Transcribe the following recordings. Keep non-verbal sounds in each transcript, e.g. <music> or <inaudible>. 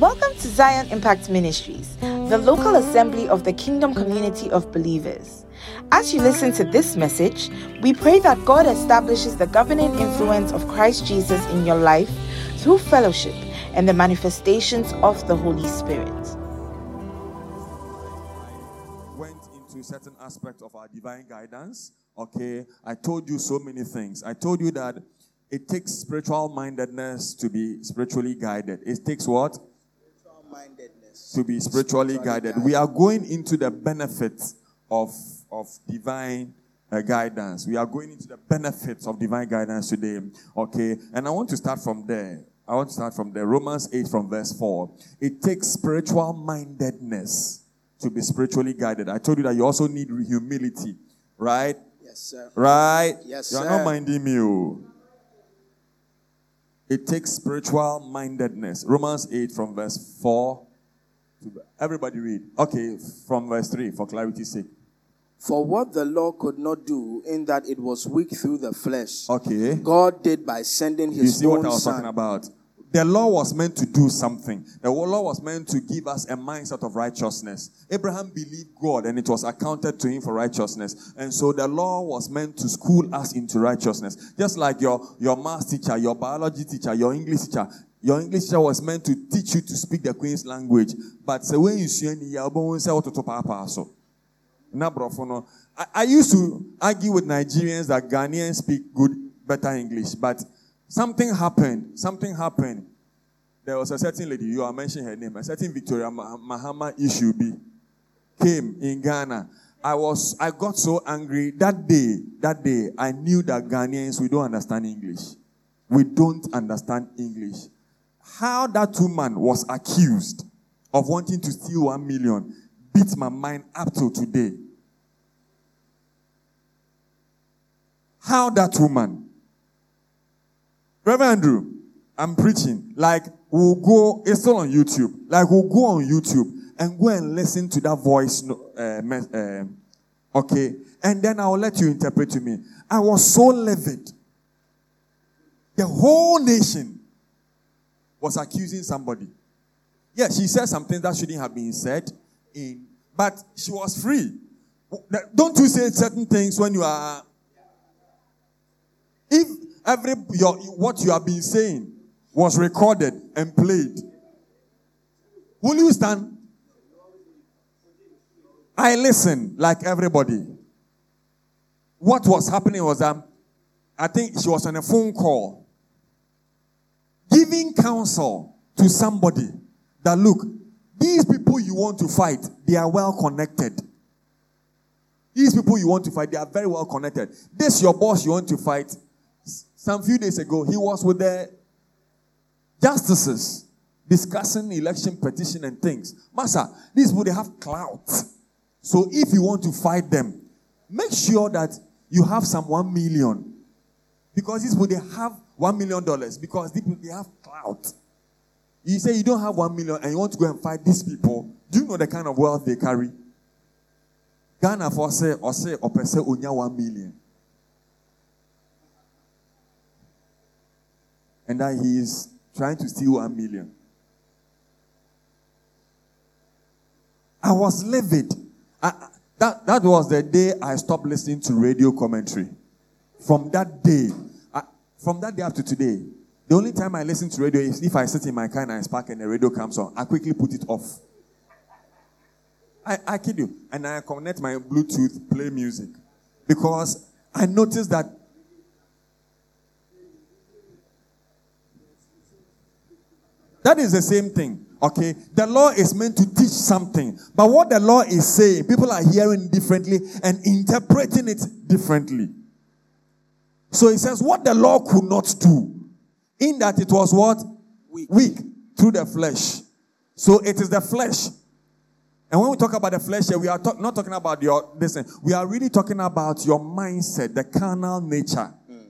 Welcome to Zion Impact Ministries, the local assembly of the Kingdom community of believers. As you listen to this message, we pray that God establishes the governing influence of Christ Jesus in your life through fellowship and the manifestations of the Holy Spirit. I Went into certain aspects of our divine guidance. Okay, I told you so many things. I told you that it takes spiritual mindedness to be spiritually guided. It takes what? Spiritual mindedness. To be spiritually guided. We are going into the benefits of, of divine uh, guidance. We are going into the benefits of divine guidance today. Okay, and I want to start from there. I want to start from there. Romans 8 from verse 4. It takes spiritual mindedness to be spiritually guided. I told you that you also need humility, right? Yes, sir. Right? Yes, You are sir. not minding me. It takes spiritual mindedness. Romans 8 from verse 4. to- Everybody read. Okay, from verse 3 for clarity's sake. For what the law could not do, in that it was weak through the flesh, Okay. God did by sending His. You see what I was son. talking about? The law was meant to do something. The law was meant to give us a mindset of righteousness. Abraham believed God and it was accounted to him for righteousness. And so the law was meant to school us into righteousness. Just like your, your math teacher, your biology teacher, your English teacher. Your English teacher was meant to teach you to speak the Queen's language. But when you see any, I used to argue with Nigerians that Ghanaians speak good, better English, but something happened. Something happened. There was a certain lady, you are mentioning her name, a certain Victoria Ma- Mahama Ishubi came in Ghana. I was, I got so angry that day. That day, I knew that Ghanaians we don't understand English. We don't understand English. How that woman was accused of wanting to steal one million beats my mind up till today. How that woman, Reverend Andrew, I'm preaching. Like we'll go, it's still on YouTube. Like we'll go on YouTube and go and listen to that voice. Uh, um, okay, and then I'll let you interpret to me. I was so livid. The whole nation was accusing somebody. Yeah, she said something that shouldn't have been said, in, but she was free. Don't you say certain things when you are if every your what you have been saying was recorded and played, will you stand? I listen like everybody. What was happening was that I think she was on a phone call giving counsel to somebody that look, these people you want to fight, they are well connected. These people you want to fight, they are very well connected. This your boss you want to fight. Some few days ago, he was with the justices discussing election petition and things. Master, these they have clout. So if you want to fight them, make sure that you have some one million. Because these they have one million dollars because they have clout. You say you don't have one million and you want to go and fight these people. Do you know the kind of wealth they carry? Ghana for say or say or per se one million. And that he is trying to steal one million. I was livid. I, that, that was the day I stopped listening to radio commentary. From that day, I, from that day up to today, the only time I listen to radio is if I sit in my car and I spark and the radio comes on. I quickly put it off. I, I kid you. And I connect my Bluetooth, play music. Because I noticed that that is the same thing. Okay? The law is meant to teach something. But what the law is saying, people are hearing differently and interpreting it differently. So it says, what the law could not do, in that it was what? Weak. Weak through the flesh. So it is the flesh. And when we talk about the flesh here, we are talk- not talking about your, listen, we are really talking about your mindset, the carnal nature. Mm.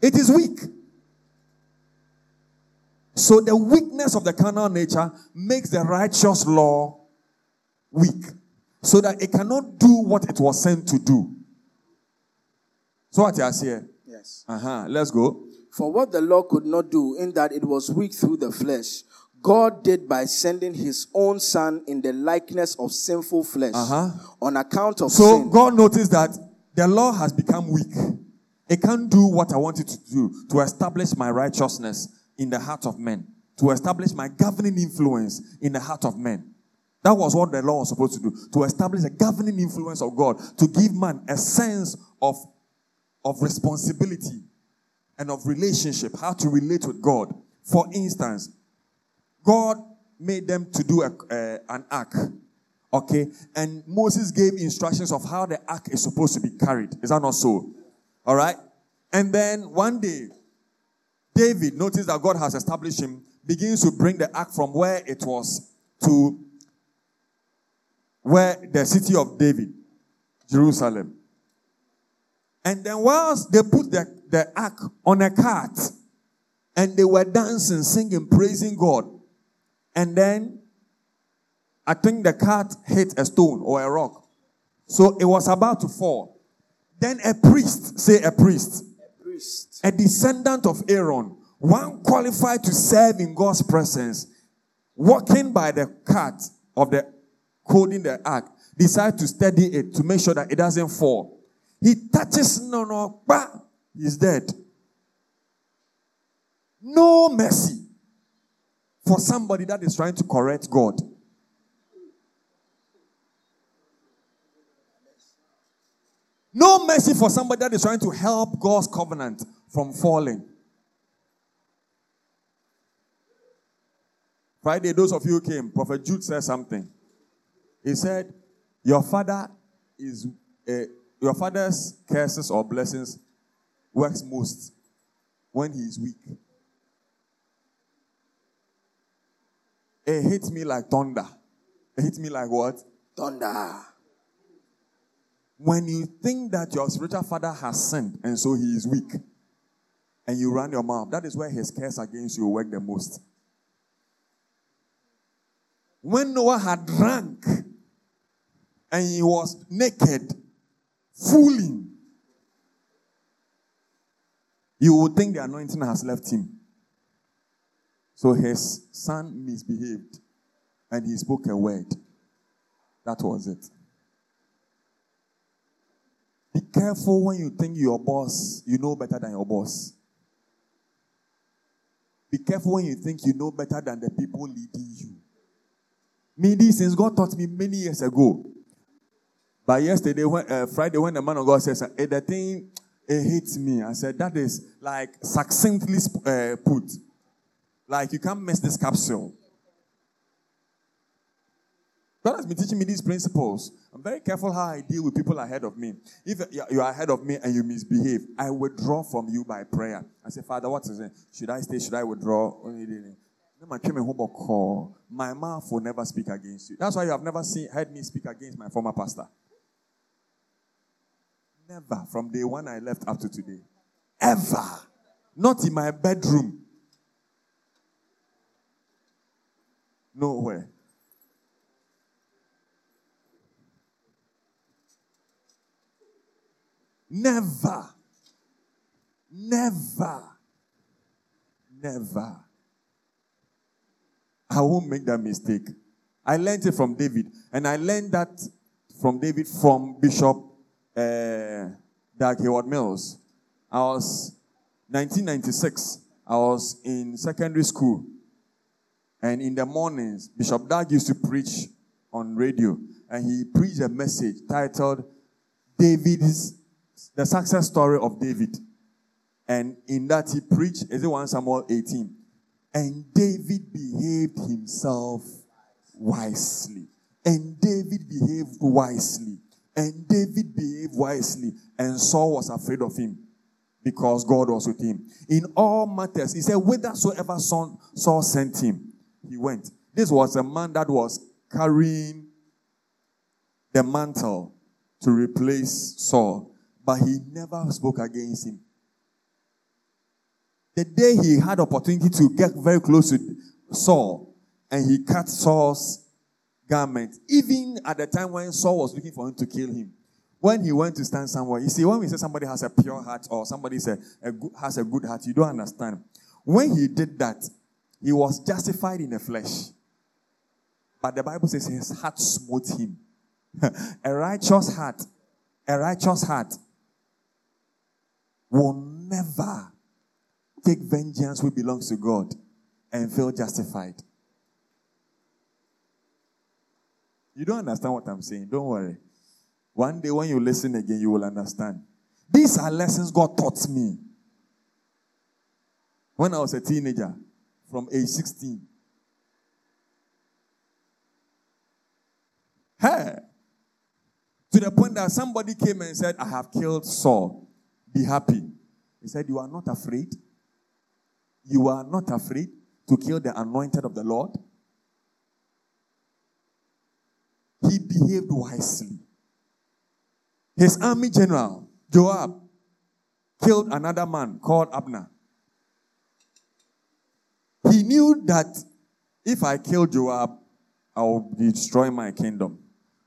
It is weak. So the weakness of the carnal nature makes the righteous law weak. So that it cannot do what it was sent to do. So what you are saying? Yes. Uh-huh. Let's go. For what the law could not do, in that it was weak through the flesh, God did by sending his own son in the likeness of sinful flesh Uh-huh. on account of So sin. God noticed that the law has become weak. It can't do what I want it to do to establish my righteousness in the heart of men, to establish my governing influence in the heart of men. That was what the law was supposed to do to establish a governing influence of God, to give man a sense of, of responsibility and of relationship, how to relate with God. For instance, God made them to do a, uh, an ark. Okay? And Moses gave instructions of how the ark is supposed to be carried. Is that not so? All right? And then one day, David noticed that God has established him, begins to bring the ark from where it was to where the city of David, Jerusalem. And then whilst they put the, the ark on a cart, and they were dancing, singing, praising God. And then I think the cart hit a stone or a rock. So it was about to fall. Then a priest, say a priest, Priest. A descendant of Aaron, one qualified to serve in God's presence, walking by the cart of the holding the ark, decide to steady it to make sure that it doesn't fall. He touches no no, bah, he's dead. No mercy for somebody that is trying to correct God. No mercy for somebody that is trying to help God's covenant from falling. Friday, those of you who came, Prophet Jude said something. He said, Your father is uh, your father's curses or blessings works most when he is weak. It hits me like thunder. It hits me like what? Thunder. When you think that your spiritual father has sinned and so he is weak, and you run your mouth, that is where his curse against you work the most. When Noah had drank and he was naked, fooling, you would think the anointing has left him. So his son misbehaved and he spoke a word. That was it. Be careful when you think your boss, you know better than your boss. Be careful when you think you know better than the people leading you. Me, these things God taught me many years ago. But yesterday, when, uh, Friday, when the man of God says, eh, the thing, it hits me. I said, that is like succinctly uh, put. Like you can't miss this capsule. God has been teaching me these principles. I'm very careful how I deal with people ahead of me. If you are ahead of me and you misbehave, I withdraw from you by prayer. I say, Father, what is it? Should I stay? Should I withdraw? My mouth will never speak against you. That's why you have never seen heard me speak against my former pastor. Never. From day one I left up to today. Ever. Not in my bedroom. Nowhere. Never. Never. Never. I won't make that mistake. I learned it from David. And I learned that from David from Bishop uh, Dag Heward-Mills. I was 1996. I was in secondary school. And in the mornings, Bishop Dag used to preach on radio. And he preached a message titled David's the success story of David. And in that he preached, is it 1 Samuel 18? And David behaved himself wisely. And David behaved wisely. And David behaved wisely. And Saul was afraid of him because God was with him. In all matters, he said, whithersoever Saul Saul sent him, he went. This was a man that was carrying the mantle to replace Saul but he never spoke against him. The day he had opportunity to get very close to Saul, and he cut Saul's garment, even at the time when Saul was looking for him to kill him. when he went to stand somewhere, you see, when we say somebody has a pure heart or somebody a, a good, has a good heart, you don't understand. When he did that, he was justified in the flesh. But the Bible says his heart smote him. <laughs> a righteous heart, a righteous heart will never take vengeance which belongs to God and feel justified. You don't understand what I'm saying. Don't worry. One day when you listen again, you will understand. These are lessons God taught me. When I was a teenager, from age 16. Hey! To the point that somebody came and said, I have killed Saul. Be happy. He said, You are not afraid. You are not afraid to kill the anointed of the Lord. He behaved wisely. His army general, Joab, killed another man called Abner. He knew that if I kill Joab, I will destroy my kingdom.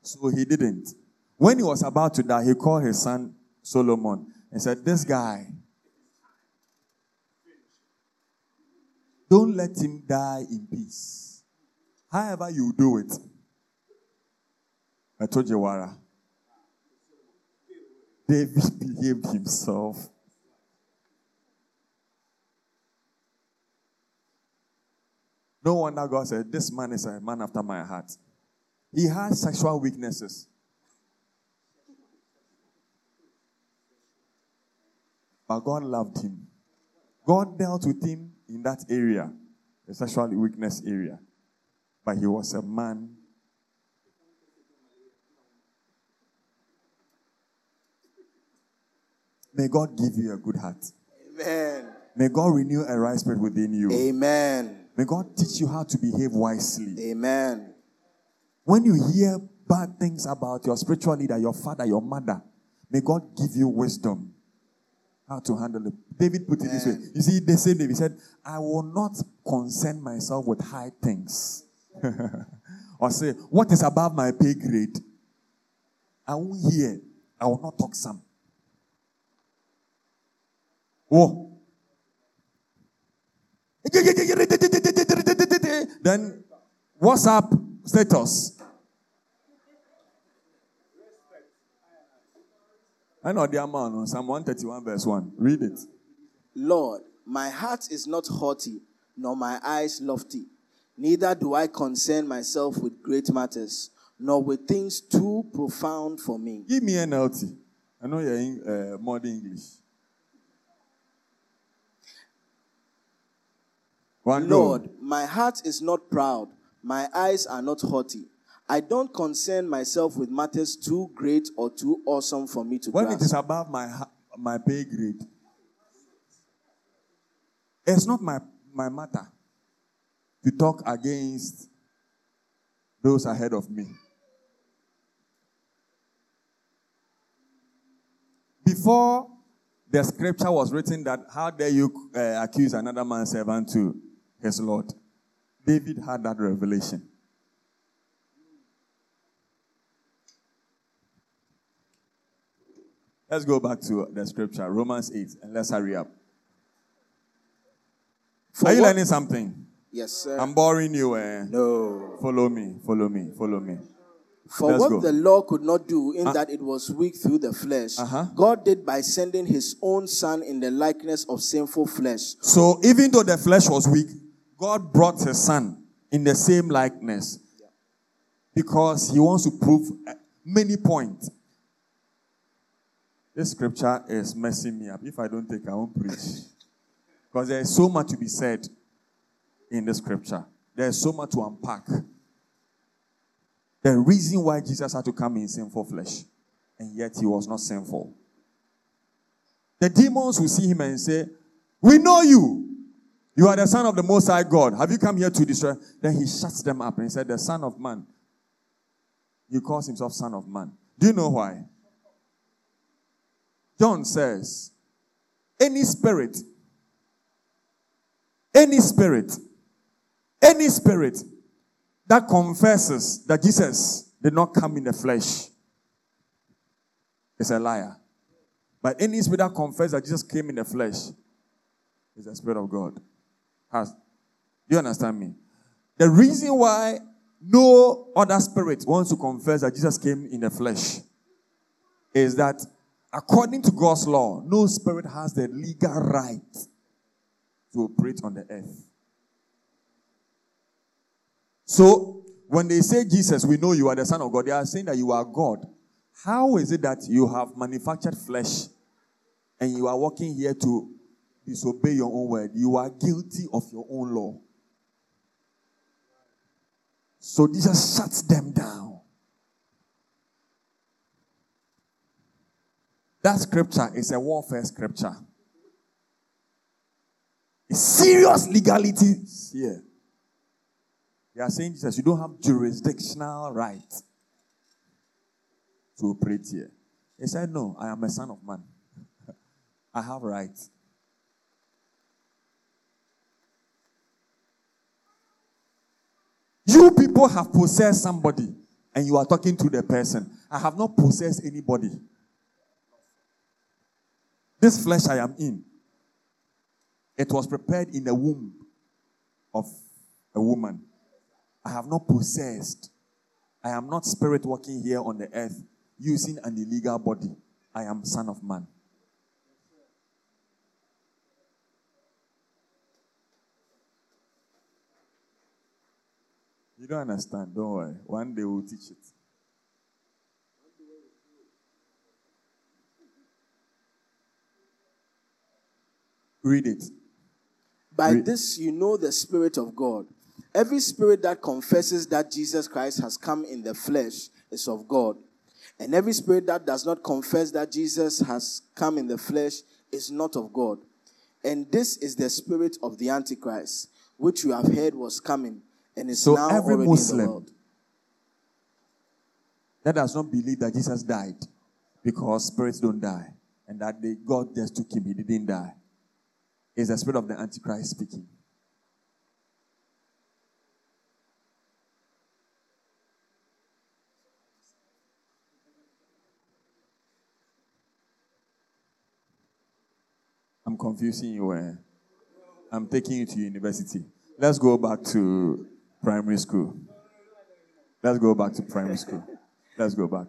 So he didn't. When he was about to die, he called his son Solomon and said, This guy, don't let him die in peace. However, you do it. I told you, Wara. David <laughs> behaved himself. No wonder God said, This man is a man after my heart. He has sexual weaknesses. But God loved him. God dealt with him in that area, the sexual weakness area. But he was a man May God give you a good heart. Amen. May God renew a right spirit within you. Amen. May God teach you how to behave wisely. Amen. When you hear bad things about your spiritual leader, your father, your mother, may God give you wisdom how to handle it. David put it this way. You see, the same David said, I will not concern myself with high things. <laughs> or say, what is above my pay grade? I won't hear. I will not talk some. Oh. <laughs> Then WhatsApp status. I know the amount on Psalm 131, verse 1. Read it. Lord, my heart is not haughty, nor my eyes lofty. Neither do I concern myself with great matters, nor with things too profound for me. Give me NLT. I know you're in uh, modern English. One Lord, my heart is not proud, my eyes are not haughty. I don't concern myself with matters too great or too awesome for me to when grasp. it is above my my pay grade, it's not my, my matter to talk against those ahead of me. Before the scripture was written that how dare you uh, accuse another man's servant to his Lord. David had that revelation. Let's go back to the scripture, Romans 8, and let's hurry up. For Are you what? learning something? Yes, sir. I'm boring you. Eh? No. Follow me, follow me, follow me. For Let's what go. the law could not do, in uh, that it was weak through the flesh, uh-huh. God did by sending his own Son in the likeness of sinful flesh. So even though the flesh was weak, God brought his son in the same likeness because he wants to prove many points. This scripture is messing me up. If I don't take, I won't preach. Because there is so much to be said in the scripture. There is so much to unpack. The reason why Jesus had to come in sinful flesh, and yet he was not sinful. The demons will see him and say, We know you. You are the son of the Most High God. Have you come here to destroy? Then he shuts them up and he said, The Son of Man. He calls himself Son of Man. Do you know why? John says, Any spirit, any spirit, any spirit that confesses that Jesus did not come in the flesh is a liar. But any spirit that confesses that Jesus came in the flesh is the Spirit of God. Has do you understand me? The reason why no other spirit wants to confess that Jesus came in the flesh is that according to God's law, no spirit has the legal right to operate on the earth. So, when they say Jesus, we know you are the Son of God, they are saying that you are God. How is it that you have manufactured flesh and you are walking here to disobey your own word? You are guilty of your own law. So Jesus shuts them down. That scripture is a warfare scripture. It's serious legality here. They are saying Jesus, you don't have jurisdictional right to operate here. He said, No, I am a son of man. <laughs> I have rights. You people have possessed somebody and you are talking to the person. I have not possessed anybody. This flesh I am in, it was prepared in the womb of a woman. I have not possessed. I am not spirit walking here on the earth using an illegal body. I am son of man. You don't understand, don't worry. One day we'll teach it. Read it. By Read. this you know the Spirit of God. Every spirit that confesses that Jesus Christ has come in the flesh is of God. And every spirit that does not confess that Jesus has come in the flesh is not of God. And this is the spirit of the Antichrist, which you have heard was coming and is So now every already in Muslim- the world. That does not believe that Jesus died because spirits don't die and that they, God just took him, he didn't die. Is the spirit of the Antichrist speaking. I'm confusing you. Eh? I'm taking you to university. Let's go back to primary school. Let's go back to primary school. Let's go back.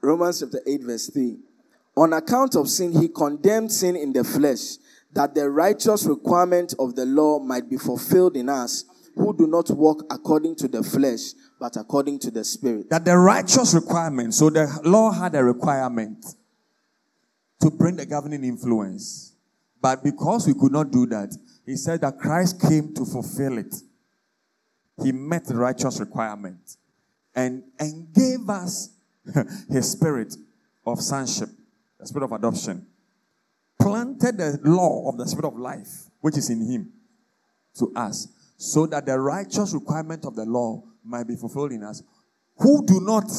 Romans chapter 8, verse 3. On account of sin, he condemned sin in the flesh, that the righteous requirement of the law might be fulfilled in us, who do not walk according to the flesh, but according to the Spirit. That the righteous requirement, so the law had a requirement to bring the governing influence. But because we could not do that, he said that Christ came to fulfill it. He met the righteous requirement and, and gave us <laughs> his spirit of sonship, the spirit of adoption. Planted the law of the spirit of life, which is in him, to us, so that the righteous requirement of the law might be fulfilled in us. Who do not,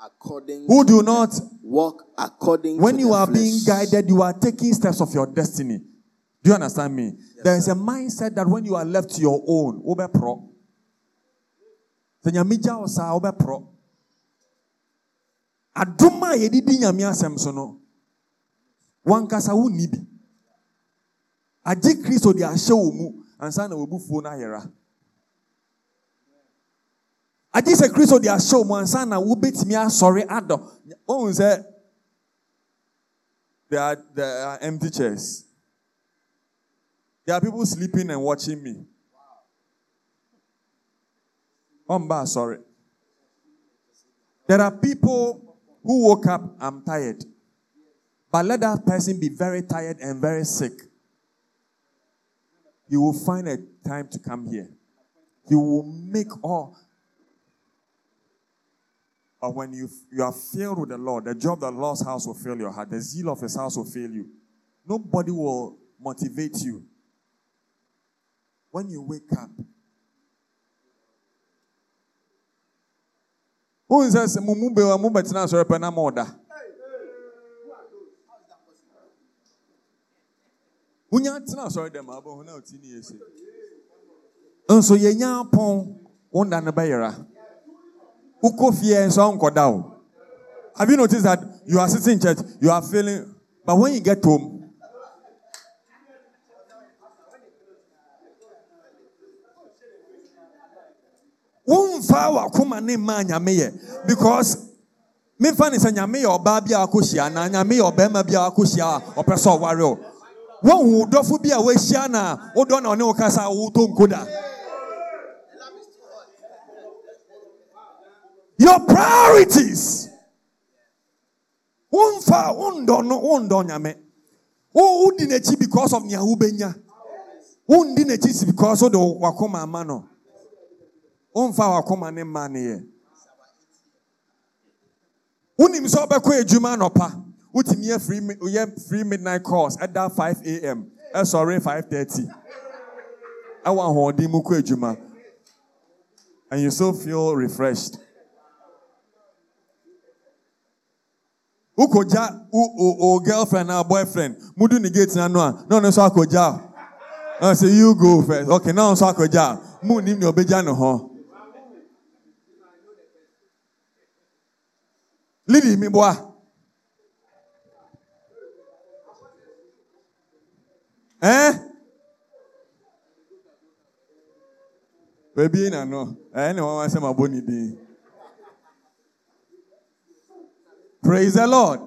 According who do not, walk according when you are flesh. being guided, you are taking steps of your destiny. Do you understand me? there is a mindset that when you are left to your own, wobɛporɔ. Sɛ Nyame gya wo saa, wobɛporɔ. Adom a yɛde di Nyame asɛm so no, wankasa wonni bi. Agye Kristo de ahyɛ wo mu, ansa na w'abufuo no ayɛra. Agye sɛ Kristo de ahyɛ wo mu, ansa na wobɛtumi asɔre adɔ. Ohun sɛ, there are, there are empty chairs. There are people sleeping and watching me. Omba, sorry. There are people who woke up, I'm tired. But let that person be very tired and very sick. You will find a time to come here. You will make all. But when you, you are filled with the Lord, the job the Lord's house will fill your heart. The zeal of his house will fill you. Nobody will motivate you. When you wake up, who says, Wonya tena sɔre dɛm abɔ ho na ɔti ne yɛ se. Nso yɛnya apɔn wɔn da no bɛyera. Wokɔ fie nso nkɔda o. Have you noticed that you are sitting in church, you are feeling, but when you get home, womfa wakoma ne mma nyame yɛ because memfa ne sɛ nyame yɛ ɔbaa bi a wakɔhyia na nyame yɛ ɔbarima bi a wakɔhyia a ɔpɛ sɛ ɔware o wohu dɔfo bi a wahyia na wodɔ na ɔne wo ka sɛ wotɔ nkoda your priorities. Womfa wondɔ no wondɔ nyame wodi n'akyi because of nea wobɛnya wondi n'akyi because wode wakoma ama no womfa wakoma ne mma ne yɛ wonim sɛ wobɛkɔ adwuma anɔpa wotumi yɛ free yɛ free midnight course ɛda 5 am ɛsɔre 5:30 ɛwɔ ahoɔden mu kɔ adwuma. And you still feel refreshed. Wokɔgya o girlfriend or boyfriend. Mudu ne gate na no a na ɔno nso akɔgya I say you go first. Okay na nso akɔgya mu nim nea ɔbɛgya ne ho. Lidi mi boa Baby na no. Eh na wan say maboni din. Praise the Lord.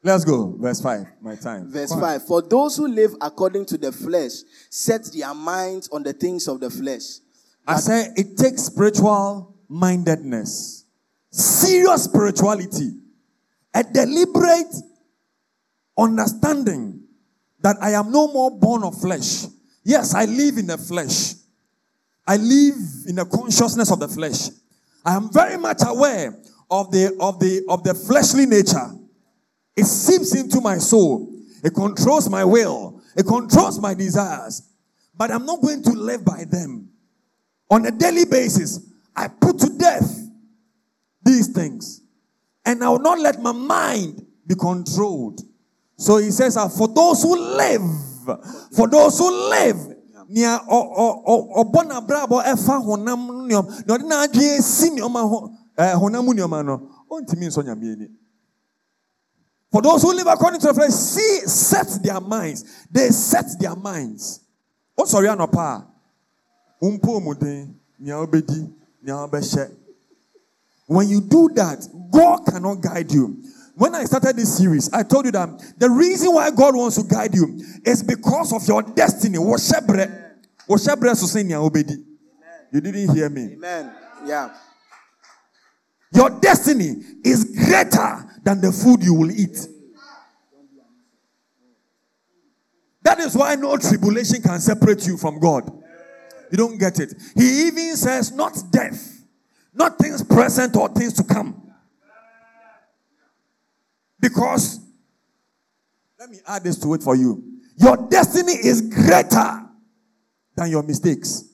Let's go. Verse 5. My time. Verse 5. For those who live according to the flesh set their minds on the things of the flesh. I say it takes spiritual mindedness, serious spirituality, a deliberate understanding that I am no more born of flesh. Yes, I live in the flesh. I live in the consciousness of the flesh. I am very much aware of the of the of the fleshly nature. It seeps into my soul. It controls my will. It controls my desires. But I'm not going to live by them. On a daily basis, I put to death these things. And I will not let my mind be controlled so he says, for those who live, for those who live, nea ɔbɔ n'abrabɔ ɛfa honam nneɛma na ɔde n'adwene si nneɛma ho ɛɛ honam nneɛma no ɔntumi nsɔ nyame ani. For those who live according to the flesh, see, set their minds. They set their minds. Oh, sorry, anɔpa a, umpo muden, nea obedi, nea obɛhyɛ. When you do that, God cannot guide you. When I started this series, I told you that the reason why God wants to guide you is because of your destiny. You didn't hear me. Amen. Yeah. Your destiny is greater than the food you will eat. That is why no tribulation can separate you from God. You don't get it. He even says, not death, not things present or things to come because, let me add this to it for you. Your destiny is greater than your mistakes.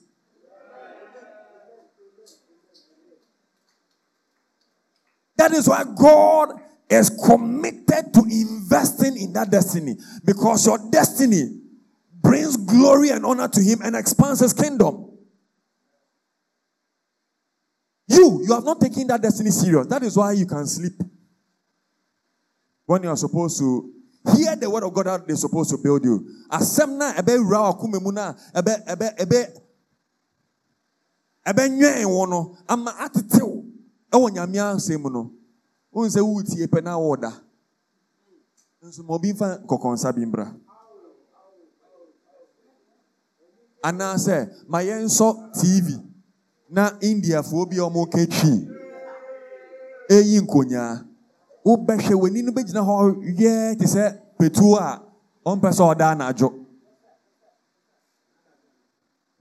That is why God is committed to investing in that destiny because your destiny brings glory and honor to Him and expands His kingdom. You, you have not taken that destiny serious. That is why you can sleep when you are supposed to hear the word of God that they're supposed to build you. Asem na ebe wura akume mu na nwen wo no ama atetew ewo nyame asem no. Won se wutie pe na woda. Nso mo bi fa kokonsa bi mbra. ma tv na indiafoɔ bi a wɔn eyi nkonyaa wobɛhwɛ w'ani no bɛgyina hɔ yɛ te sɛ petuo a ɔmpɛ sɛ ɔda anadwo.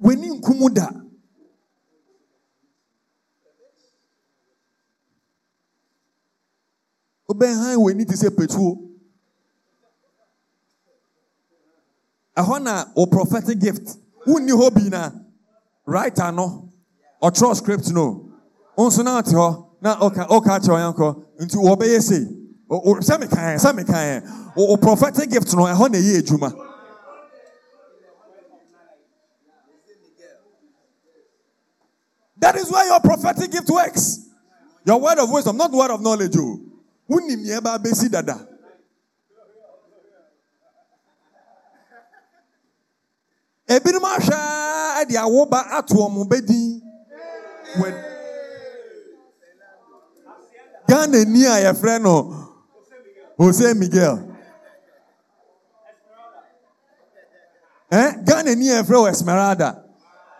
W'ani nkumu da. Wobɛhan w'ani te sɛ petuo ɛhɔ na wo prophetic gift. Wonni hɔ bi na. Writer no ɔtwerɛ script no. Nso na ate hɔ. Na ɔka ɔka kyerɛ ɔyɛ nkɔ nti wɔbɛyɛ sei sɛ mekaeɛ sɛ mekaeɛ o prophetic gift no ɛhɔ na ɛyɛ adwuma That is why your prophetic gift works. Your word of wisdom, not word of knowledge. Oh. Unim yeba besi dada. ebinom ahwɛ de awoba ato ɔmo wɛ ghana ni a yɛfrɛ no jose miguel. Eh ghana ni a yɛfrɛ wɔ esmeralda.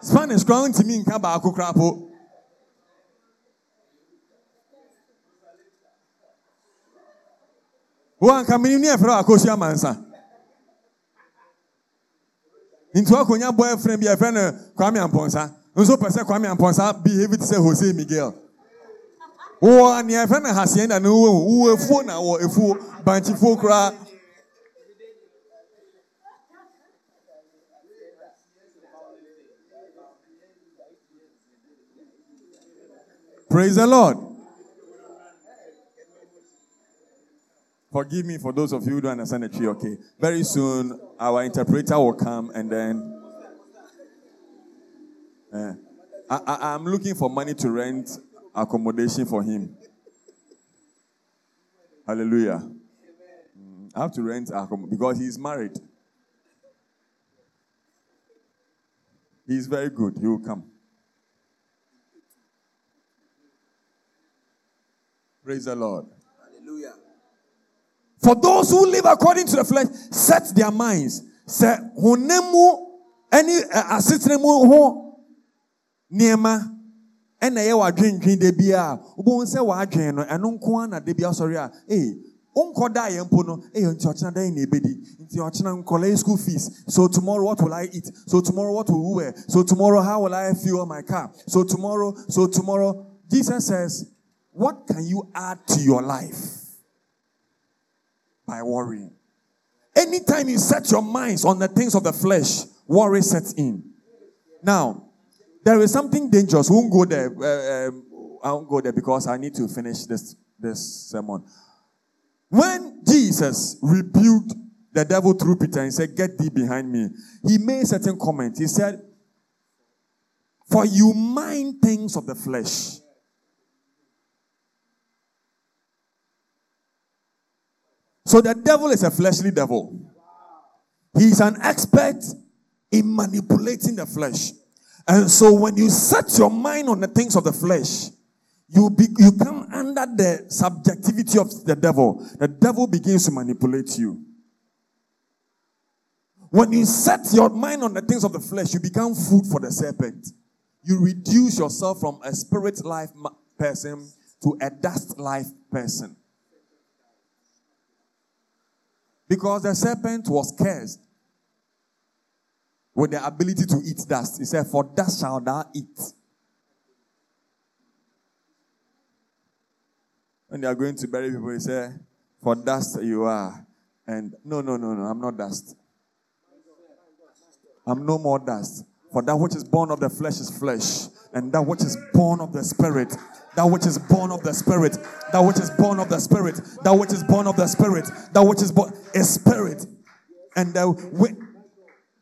Spanish kora ntumi nka baako kora po. Wɔn anka mini ni yɛfrɛ wɔ akosi amansa. nti wakɔnya boyfriend bi a yɛfrɛ no kwame ampɔnsa nso pɛ sɛ kwame ampɔnsa behave te sɛ jose miguel wɔ nea yɛfrɛ no haseɛ na no wɔ wɔ efuo na wɔ efuo bankyifuo koraa praise the lord Forgive me for those of you who don't understand the tree, okay? Very soon, our interpreter will come and then. Uh, I, am looking for money to rent accommodation for him. Hallelujah. Mm, I have to rent accommodation because he's married. He's very good. He will come. Praise the Lord. Hallelujah. For those who live according to the flesh, set their minds. Sɛ honam mu ne asetena mu ho nneɛma ɛna ɛyɛ w'adwendwen da bi a wobɛhu sɛ w'adwen no ɛno nko ara na da bi asɔre a ee wonkɔ da yɛn mpo no eh, ɛyɛ nti ɔkyena da yɛn na ebedi. Nti ɔkyena nkɔlɛ school fees. So tomorrow what will I eat? So tomorrow what will we wear? So tomorrow how will I fuel my car? So tomorrow so tomorrow. Jesus says what can you add to your life? By worrying. Anytime you set your minds on the things of the flesh, worry sets in. Now, there is something dangerous. Won't go there. Uh, um, I won't go there because I need to finish this, this sermon. When Jesus rebuked the devil through Peter and said, Get thee behind me, he made certain comment. He said, For you mind things of the flesh So the devil is a fleshly devil. He's an expert in manipulating the flesh. And so when you set your mind on the things of the flesh, you, be, you come under the subjectivity of the devil. The devil begins to manipulate you. When you set your mind on the things of the flesh, you become food for the serpent. You reduce yourself from a spirit life person to a dust life person. Because the serpent was cursed with the ability to eat dust. He said, For dust shall thou eat. When they are going to bury people, he said, For dust you are. And no, no, no, no, I'm not dust. I'm no more dust. For that which is born of the flesh is flesh, and that which is born of the spirit that which is born of the spirit, that which is born of the spirit, that which is born of the spirit, that which is born is spirit. And the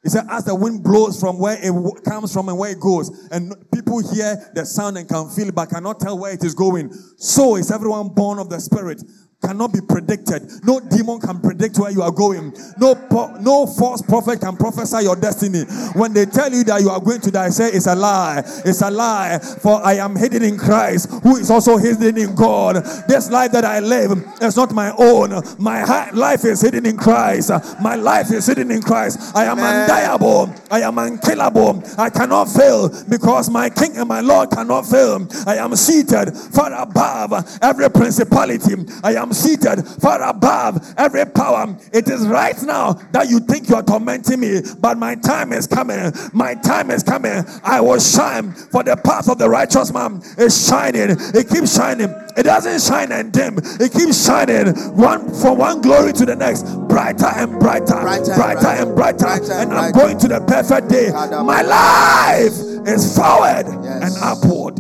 he said, as the wind blows from where it comes from and where it goes, and people hear the sound and can feel it, but cannot tell where it is going. So is everyone born of the spirit cannot be predicted. No demon can predict where you are going. No, po- no false prophet can prophesy your destiny. When they tell you that you are going to die, say it's a lie. It's a lie. For I am hidden in Christ, who is also hidden in God. This life that I live is not my own. My life is hidden in Christ. My life is hidden in Christ. I am Amen. undeniable. I am unkillable. I cannot fail because my King and my Lord cannot fail. I am seated far above every principality. I am am seated far above every power. It is right now that you think you are tormenting me, but my time is coming. My time is coming. I will shine, for the path of the righteous man is shining. It keeps shining. It doesn't shine and dim. It keeps shining one from one glory to the next, brighter and brighter, brighter, brighter and brighter. brighter and, and I'm going to the perfect day. My life is forward yes. and upward.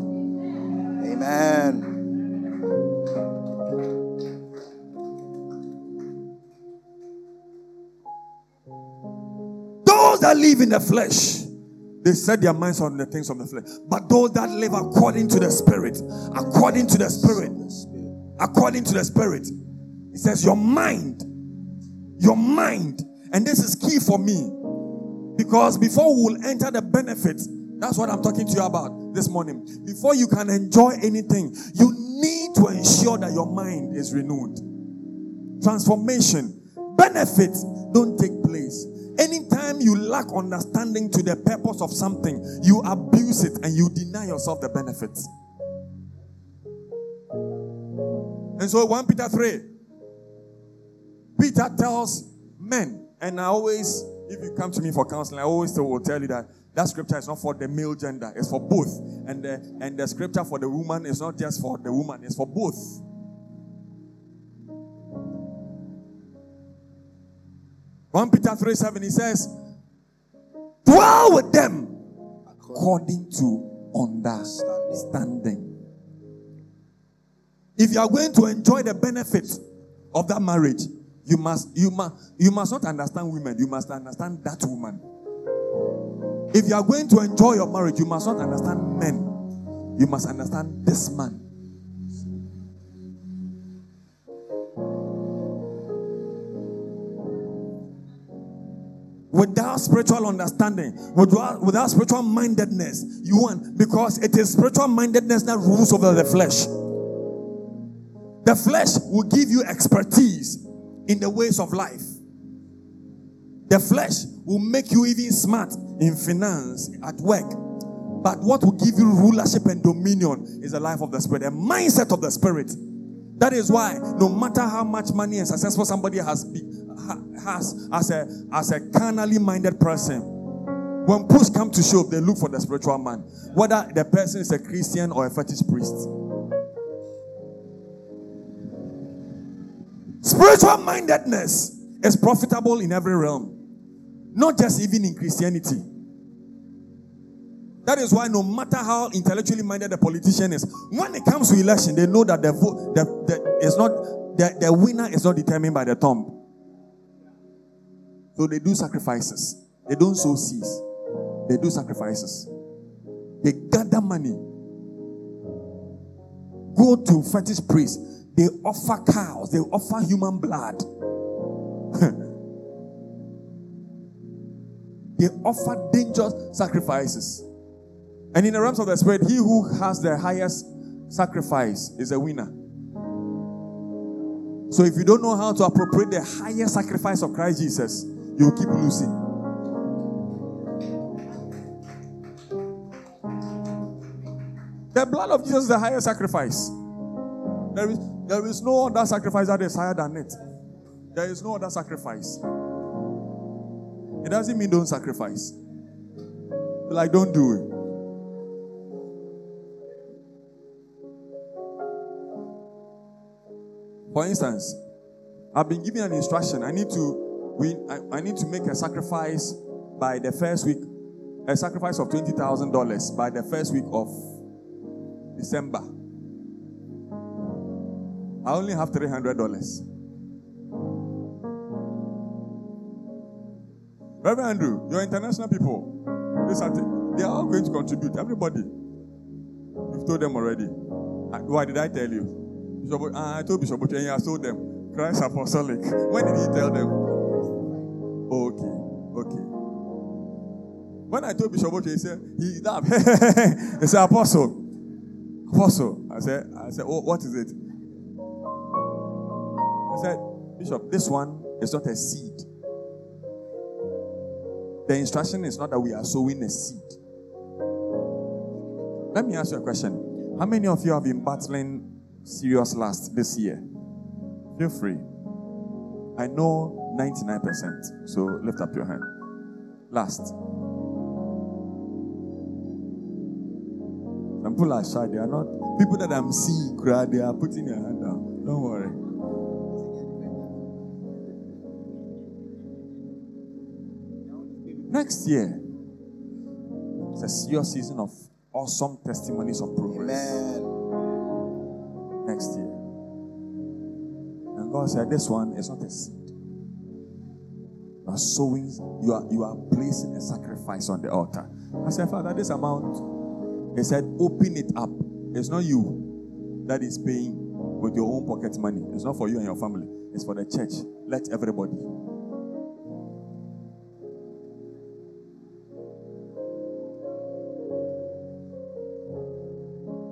Amen. Those that live in the flesh, They set their minds on the things of the flesh. But those that live according to the Spirit, according to the Spirit, according to the Spirit, it says, Your mind, your mind, and this is key for me because before we will enter the benefits, that's what I'm talking to you about this morning. Before you can enjoy anything, you need to ensure that your mind is renewed. Transformation, benefits don't take place Anytime you lack understanding to the purpose of something, you abuse it and you deny yourself the benefits. And so 1 Peter 3, Peter tells men, and I always, if you come to me for counseling, I always will tell you that that scripture is not for the male gender, it's for both. And the, and the scripture for the woman is not just for the woman, it's for both. 1 Peter 3 7, he says, Dwell with them according to understanding. If you are going to enjoy the benefit of that marriage, you must you must you must not understand women, you must understand that woman. If you are going to enjoy your marriage, you must not understand men. You must understand this man. Without spiritual understanding, without, without spiritual mindedness, you want because it is spiritual mindedness that rules over the flesh. The flesh will give you expertise in the ways of life. The flesh will make you even smart in finance, at work. But what will give you rulership and dominion is the life of the spirit, the mindset of the spirit. That is why no matter how much money and successful somebody has has as a as a carnally minded person, when push come to shove, they look for the spiritual man, whether the person is a Christian or a fetish priest. Spiritual mindedness is profitable in every realm, not just even in Christianity. That is why no matter how intellectually minded the politician is, when it comes to election, they know that the vote the, the, is not the, the winner is not determined by the thumb. So they do sacrifices. They don't sow seeds. They do sacrifices. They gather money. Go to fetish priests. They offer cows. They offer human blood. <laughs> they offer dangerous sacrifices. And in the realms of the spirit, he who has the highest sacrifice is a winner. So if you don't know how to appropriate the highest sacrifice of Christ Jesus, you keep losing. The blood of Jesus is the highest sacrifice. There is, there is no other sacrifice that is higher than it. There is no other sacrifice. It doesn't mean don't sacrifice. Like, don't do it. For instance, I've been given an instruction. I need to we, I, I need to make a sacrifice by the first week, a sacrifice of $20,000 by the first week of December. I only have $300. Reverend Andrew, you're international people. They are all going to contribute. Everybody. You've told them already. Why did I tell you? I told Bishop and I told them. Christ Apostolic. <laughs> When did he tell them? Okay, okay. When I told Bishop Oche, he said, he laughed. he said, Apostle, Apostle. I said, I said, oh, what is it? I said, Bishop, this one is not a seed. The instruction is not that we are sowing a seed. Let me ask you a question. How many of you have been battling serious lust this year? Feel free. I know 99%. So lift up your hand. Last. Some people are shy. They are not. People that I'm seeing, they are putting their hand down. Don't worry. Next year, it's a serious season of awesome testimonies of progress. Amen. Next year. And God said, This one is not a seed You are sowing, you are you are placing a sacrifice on the altar. I said, Father, this amount, he said, open it up. It's not you that is paying with your own pocket money. It's not for you and your family. It's for the church. Let everybody.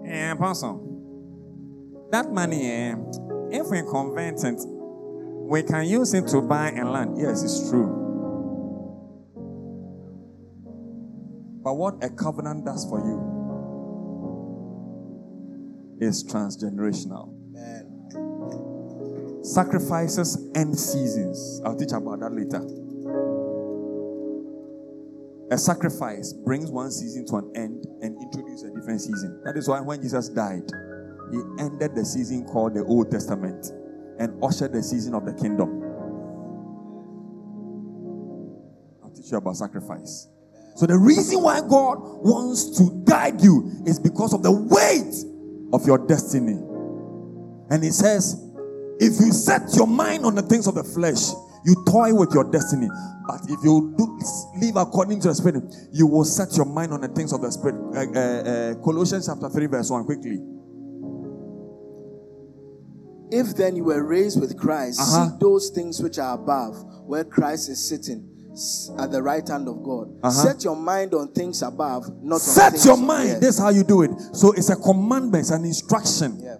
Yeah, Pastor. That money, eh, if we convert it, we can use it to buy a land. Yes, it's true. But what a covenant does for you is transgenerational. Amen. Sacrifices end seasons. I'll teach about that later. A sacrifice brings one season to an end and introduces a different season. That is why when Jesus died, he ended the season called the Old Testament and usher the season of the kingdom. I'll teach you about sacrifice. So the reason why God wants to guide you is because of the weight of your destiny. And he says, if you set your mind on the things of the flesh, you toy with your destiny. But if you do live according to the Spirit, you will set your mind on the things of the Spirit. Uh, uh, uh, Colossians chapter 3, verse 1, quickly. If then you were raised with Christ, uh-huh. seek those things which are above, where Christ is sitting at the right hand of God. Uh-huh. Set your mind on things above, not set your mind. This is how you do it. So it's a commandment, it's an instruction. Yeah.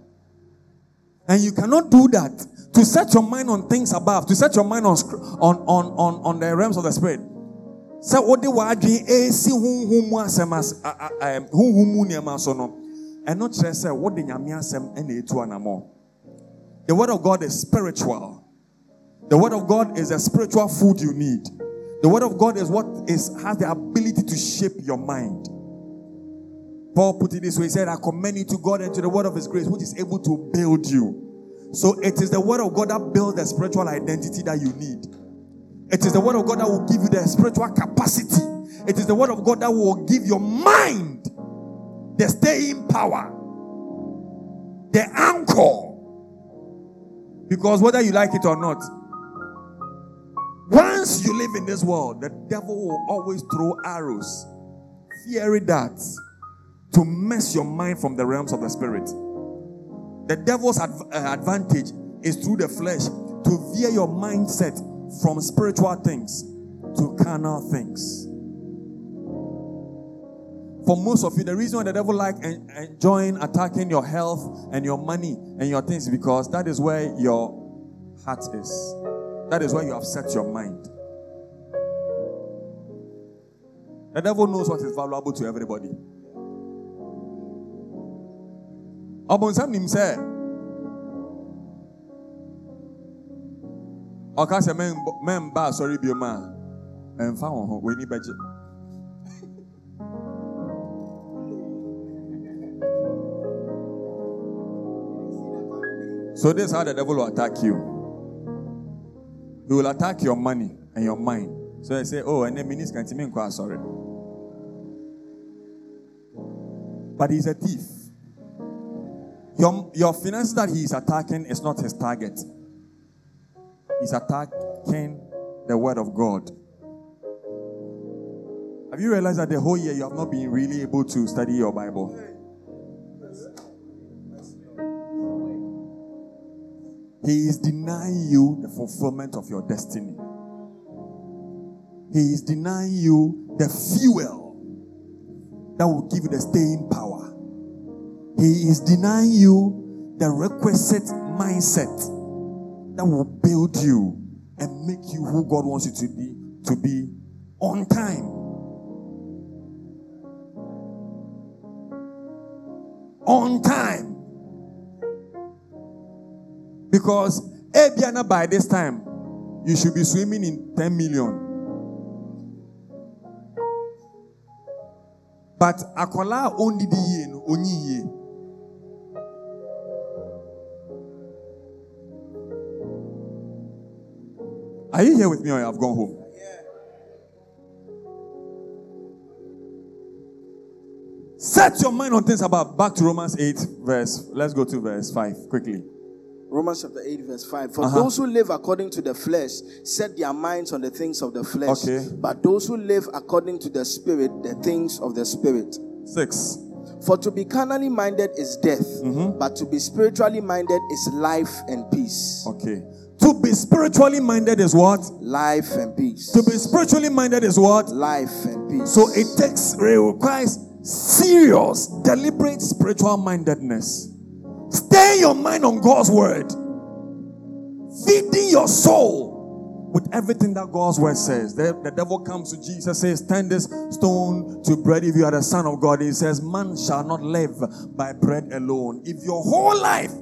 And you cannot do that. To set your mind on things above, to set your mind on on on on, on the realms of the spirit. They were doing, esi huhu mu asem as huhu mu niema so no. And not just say what the nyame asem ena etu anamo. The word of God is spiritual. The word of God is a spiritual food you need. The word of God is what is has the ability to shape your mind. Paul put it this way: He said, I commend you to God and to the word of his grace, which is able to build you. So it is the word of God that builds the spiritual identity that you need. It is the word of God that will give you the spiritual capacity. It is the word of God that will give your mind the staying power, the anchor. Because whether you like it or not, once you live in this world, the devil will always throw arrows, fiery darts, to mess your mind from the realms of the spirit. The devil's adv- uh, advantage is through the flesh to veer your mindset from spiritual things to carnal things. For most of you, the reason why the devil like en- enjoying attacking your health and your money and your things because that is where your heart is. That is where you have set your mind. The devil knows what is valuable to everybody. Abonsam nim sɛ ɔka sɛ mɛmba asɔre bio ma a ɛmfa wɔn ho so this is how the devil will attack you he will attack your money and your mind. So I say, oh, and then minister can't me sorry. But he's a thief. Your, your finances that he is attacking is not his target. He's attacking the word of God. Have you realized that the whole year you have not been really able to study your Bible? He is denying you the fulfillment of your destiny. He is denying you the fuel that will give you the staying power. He is denying you the requisite mindset that will build you and make you who God wants you to be to be on time. On time. Because Ebiana by this time, you should be swimming in 10 million. But Akola only the year, only year. Are you here with me or I've gone home? Set your mind on things about back to Romans 8, verse. Let's go to verse 5 quickly. Romans chapter 8, verse 5. For Uh-huh. those who live according to the flesh set their minds on the things of the flesh. Okay. But those who live according to the spirit, the things of the spirit. Six. For to be carnally minded is death, Mm-hmm. but to be spiritually minded is life and peace. Okay. To be spiritually minded is what? Life and peace. To be spiritually minded is what? life and peace. So it takes, requires serious, deliberate spiritual mindedness. Stay your mind on God's word. Feeding your soul with everything that God's word says. The, the devil comes to Jesus, says, Turn this stone to bread if you are the Son of God. He says, Man shall not live by bread alone. If your whole life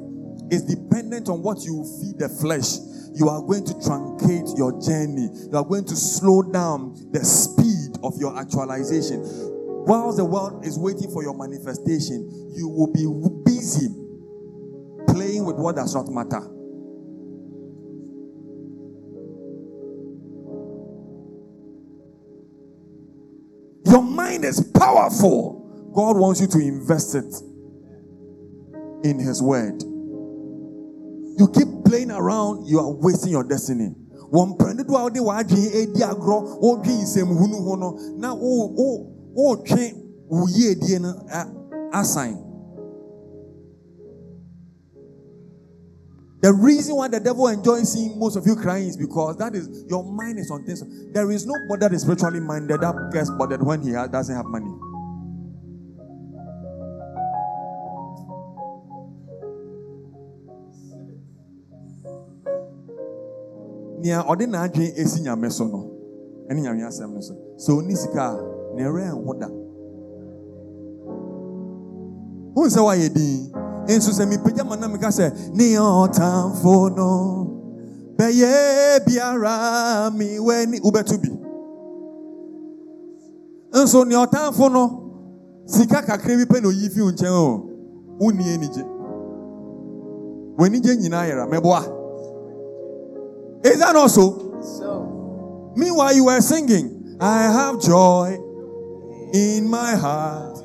is dependent on what you feed the flesh, you are going to truncate your journey. You are going to slow down the speed of your actualization. Whilst the world is waiting for your manifestation, you will be busy playing with what does not matter. Your mind is powerful. God wants you to invest it in His Word. You keep playing around, you are wasting your destiny. The reason why the devil enjoys seeing most of you crying is because that is your mind is on things. There is no nobody that is spiritually minded that gets bothered when he doesn't have money. nea ɔde n'adwene esi so no ɛne nyame asɛm no so sɛ nso sɛ mepagya ma na meka sɛ ne ɔtamfo no bɛyɛ biara me w'ani wobɛto bi nso nea ɔtamfo no sika kakra bi pɛ na oyi fi wo nkyɛn o wonni anigye w'anigye nyinaa yɛra mɛboa is that not so? So, Meanwhile, you were singing, I have joy in my heart,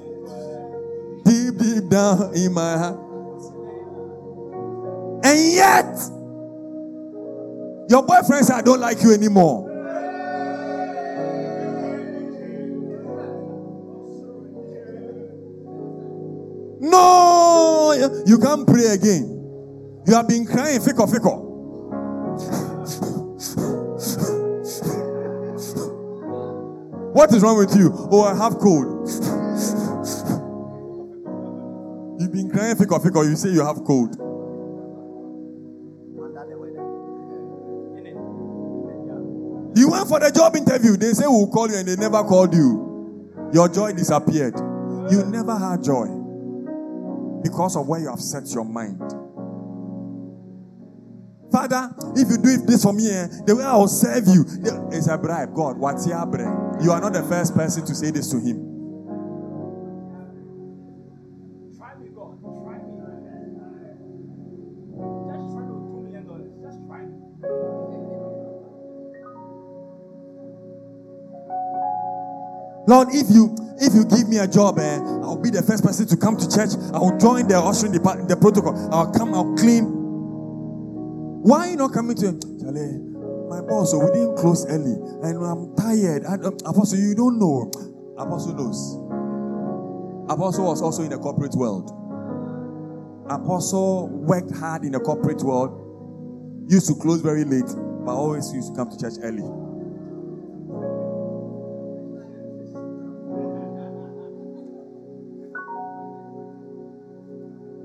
deep, deep down in my heart. And yet, your boyfriend said, I don't like you anymore. No, you can't pray again. You have been crying, fickle, fickle. What is wrong with you? Oh, I have cold. You've been crying fickle, fickle. You say you have cold. Job interview. They say we'll call you, and they never called you. Your joy disappeared. You never had joy because of where you have set your mind. Father, if you do this for me, eh, the way I will serve you is a bribe. God, what's your bribe? You are not the first person to say this to him. Lord, if you if you give me a job, eh, I'll be the first person to come to church. I'll join the ushering department, the protocol. I'll come, I'll clean. Why are you not coming to Charlie? My boss, so we didn't close early, and I'm tired. I, um, Apostle, you don't know. Apostle knows. Apostle was also in the corporate world. Apostle worked hard in the corporate world. Used to close very late, but always used to come to church early.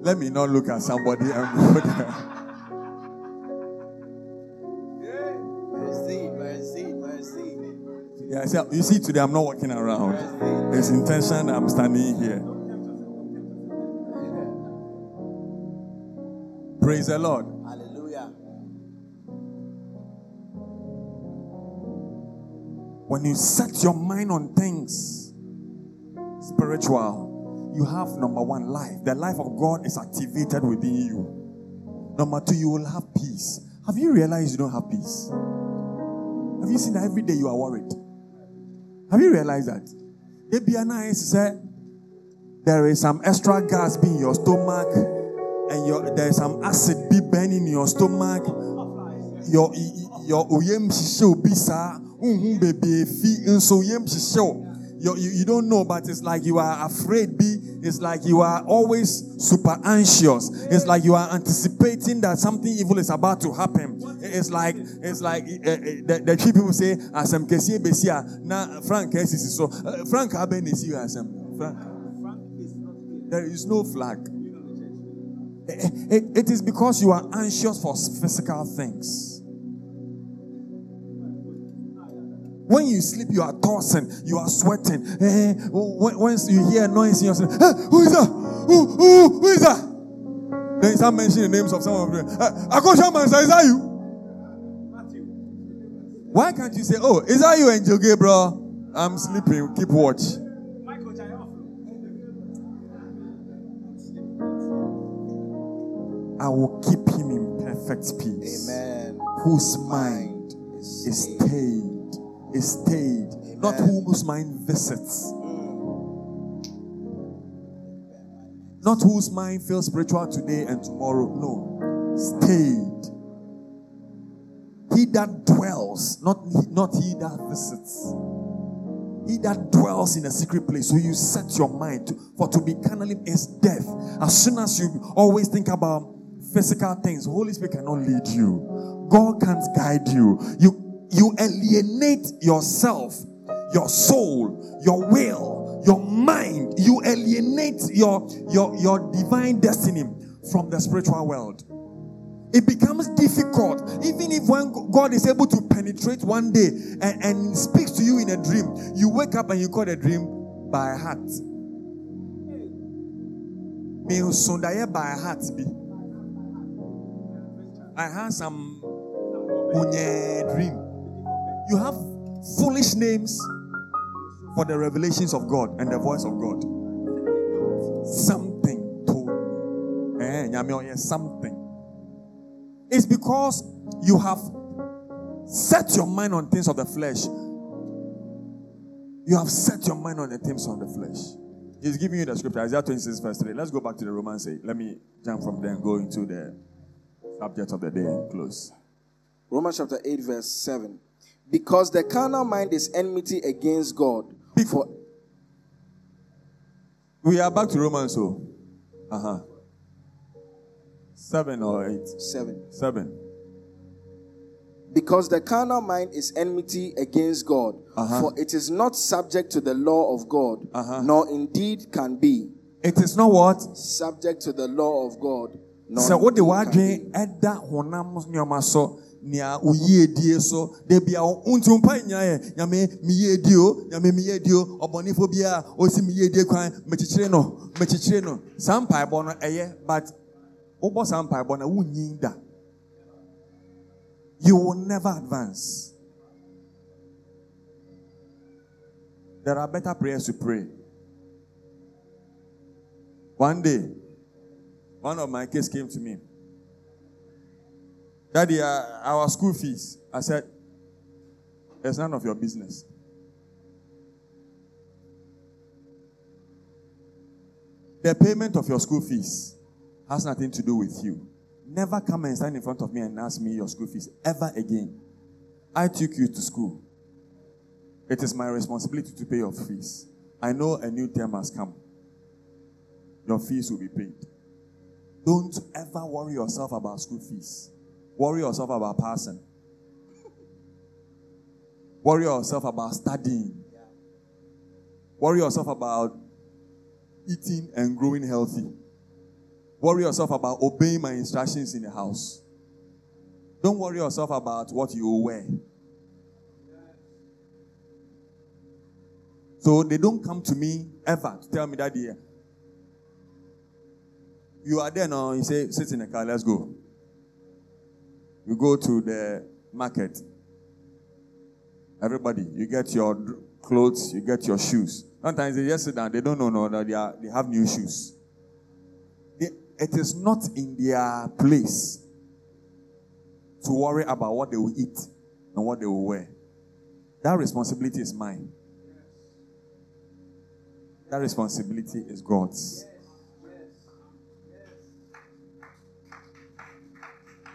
Let me not look at somebody and <laughs> mercy, mercy, mercy. yeah, see, you see, today I'm not walking around. It's intention I'm standing here. Praise the Lord. Hallelujah. When you set your mind on things spiritual, you have number one life. The life of God is activated within you. Number two, you will have peace. Have you realized you don't have peace? Have you seen that every day you are worried? Have you realized that? Is said there is some extra gas in your stomach, and your, there is some acid be burning in your stomach. Your your oyem shisho bisa. Unhu baby fi unso yem. You, you, don't know, but it's like you are afraid. B, it's like you are always super anxious. It's like you are anticipating that something evil is about to happen. It's like it's like uh, uh, the, the people say, "Asem kesi besia na Frank kesi so uh, Frank haben is you asem Frank." There is no flag. It, it, it is because you are anxious for physical things. When you sleep, you are tossing, you are sweating. Eh, when, once you hear a noise in your sleep, eh, who is that? Who, who, who is that? Then start mentioning the names of some of them. Eh, Akosha is that you? Why can't you say, oh, is that you, Angel Gabriel? I'm sleeping. Keep watch. I will keep him in perfect peace. Amen. Whose mind is stayed is stayed, Amen. not whose mind visits. Not whose mind feels spiritual today and tomorrow. No, stayed. He that dwells, not, not he that visits. He that dwells in a secret place. So you set your mind to, for to be carnally is death. As soon as you always think about physical things, Holy Spirit cannot lead you. God can't guide you. You you alienate yourself, your soul, your will, your mind. You alienate your, your, your divine destiny from the spiritual world. It becomes difficult, even if when God is able to penetrate one day and, and speaks to you in a dream, you wake up and you call the dream by heart. Me by heart be. I had some dream. You have foolish names for the revelations of God and the voice of God. Something me. Eh, something. It's because you have set your mind on things of the flesh. You have set your mind on the things of the flesh. He's giving you the scripture, Isaiah 26, verse 3. Let's go back to the Romans 8. Let me jump from there and go into the subject of the day and close. Romans chapter 8, verse 7. Because the carnal mind is enmity against God. Before we are back to Romans, so uh huh. Seven or eight? Seven. Seven. Because the carnal mind is enmity against God, uh-huh. for it is not subject to the law of God, uh-huh. nor indeed can be. It is not what? Subject to the law of God. Nor So what the word nea woyie die so. Da bia wonti mpa nyaeɛ nyame meyie die o. Nyame meyie die o. Ɔbɔnefo bi a ɔsi meyie die kwan. Mekyekyere no. Mekyekyere no. Saa mpaebɔ no ɛyɛ but wobɔ saa mpaebɔ no wonyin da you will never advance. There are better prayers to pray. One day one of my kids came to me Daddy, uh, our school fees. I said, it's none of your business. The payment of your school fees has nothing to do with you. Never come and stand in front of me and ask me your school fees ever again. I took you to school. It is my responsibility to pay your fees. I know a new term has come. Your fees will be paid. Don't ever worry yourself about school fees. Worry yourself about passing. Worry yourself about studying. Worry yourself about eating and growing healthy. Worry yourself about obeying my instructions in the house. Don't worry yourself about what you wear. So they don't come to me ever to tell me that eh, dear. you are there now. You say, sit in the car, let's go. You go to the market. Everybody, you get your clothes, you get your shoes. Sometimes they just sit down, they don't know, no, no they, are, they have new shoes. They, it is not in their place to worry about what they will eat and what they will wear. That responsibility is mine. That responsibility is God's.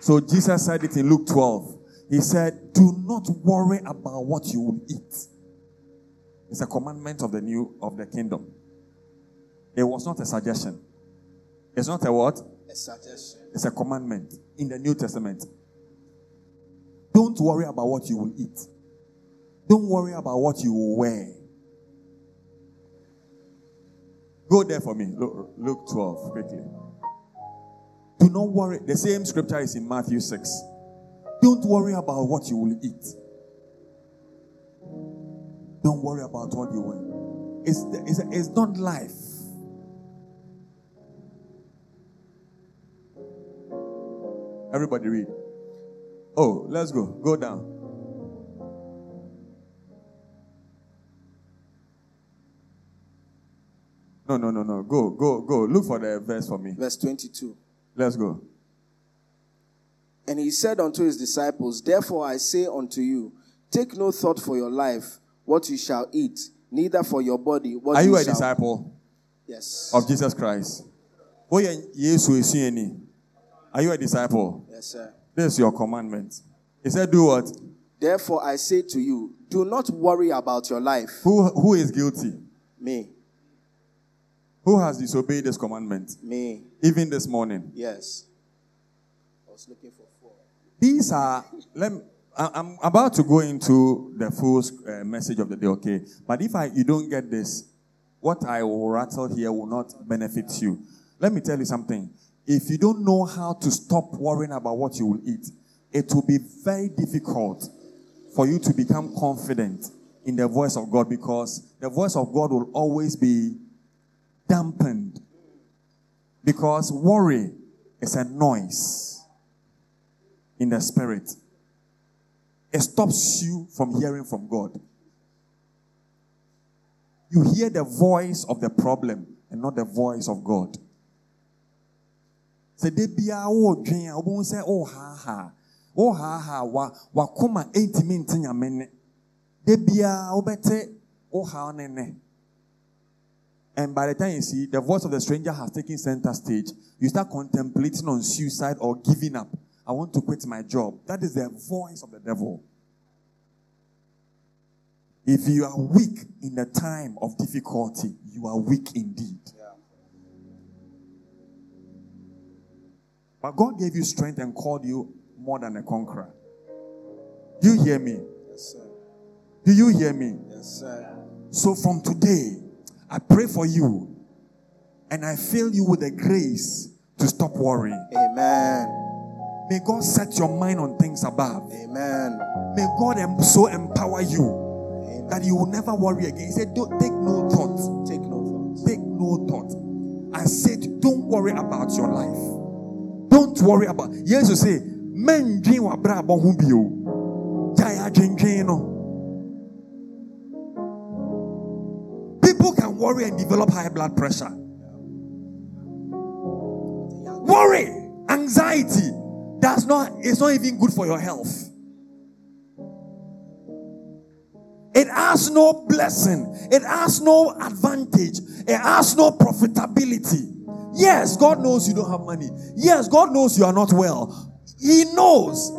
So Jesus said it in Luke 12. He said, Do not worry about what you will eat. It's a commandment of the new of the kingdom. It was not a suggestion. It's not a what? A suggestion. It's a commandment in the New Testament. Don't worry about what you will eat. Don't worry about what you will wear. Go there for me. Luke, Luke 12, quickly. Do not worry. The same scripture is in Matthew 6. Don't worry about what you will eat. Don't worry about what you will. It's, it's, it's not life. Everybody read. Oh, let's go. Go down. No, no, no, no. Go, go, go. Look for the verse for me. Verse 22. Let's go. And he said unto his disciples, Therefore I say unto you, take no thought for your life, what you shall eat, neither for your body, what you shall. Are you a shall... disciple Yes. of Jesus Christ? Yeah, yes, we see any. Are you a disciple? Yes, sir. This is your commandment. He said, Do what? Therefore I say to you, do not worry about your life. Who, who is guilty? Me. Who has disobeyed this commandment? Me. Even this morning. Yes. I was looking for four. These are, let me, I'm about to go into the full uh, message of the day, okay? But if I, you don't get this, what I will rattle here will not benefit you. Let me tell you something. If you don't know how to stop worrying about what you will eat, it will be very difficult for you to become confident in the voice of God because the voice of God will always be dampened. Because worry is a noise in the spirit. It stops you from hearing from God. You hear the voice of the problem and not the voice of God. Wa ne and by the time you see the voice of the stranger has taken center stage, you start contemplating on suicide or giving up. I want to quit my job. That is the voice of the devil. If you are weak in the time of difficulty, you are weak indeed. But God gave you strength and called you more than a conqueror. Do you hear me? Yes, sir. Do you hear me? Yes, sir. So from today, I pray for you and I fill you with the grace to stop worrying. Amen. May God set your mind on things above. Amen. May God so empower you Amen. that you will never worry again. He said, Don't take no thought. Take no thoughts. Take no thought. I said, Don't worry about your life. Don't worry about. Yes, you say, Men dream wa bra bo hu bio. Jaya dream no. Worry and develop high blood pressure. Worry, anxiety, that's not, it's not even good for your health. It has no blessing. It has no advantage. It has no profitability. Yes, God knows you don't have money. Yes, God knows you are not well. He knows.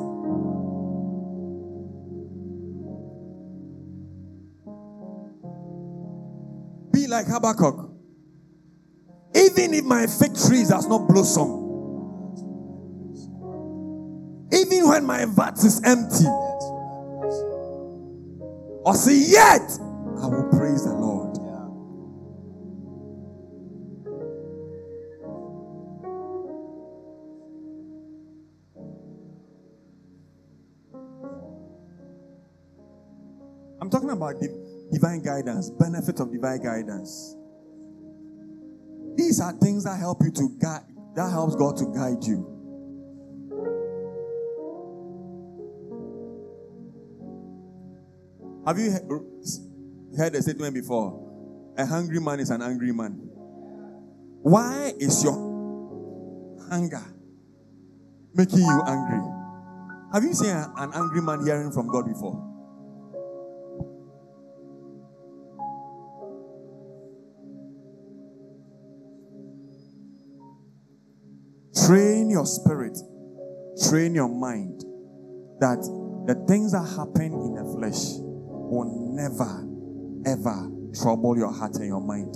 Like Habakkuk. Even if my fig trees does not blossom, even when my vat is empty, or say, Yet I will praise the Lord. I'm talking about div- divine guidance, benefit of divine guidance. These are things that help you to guide, that helps God to guide you. Have you heard the statement before? A hungry man is an angry man. Why is your hunger making you angry? Have you seen an angry man hearing from God before? Your spirit. train your mind that the things that happen in the flesh will never, ever trouble your heart and your mind.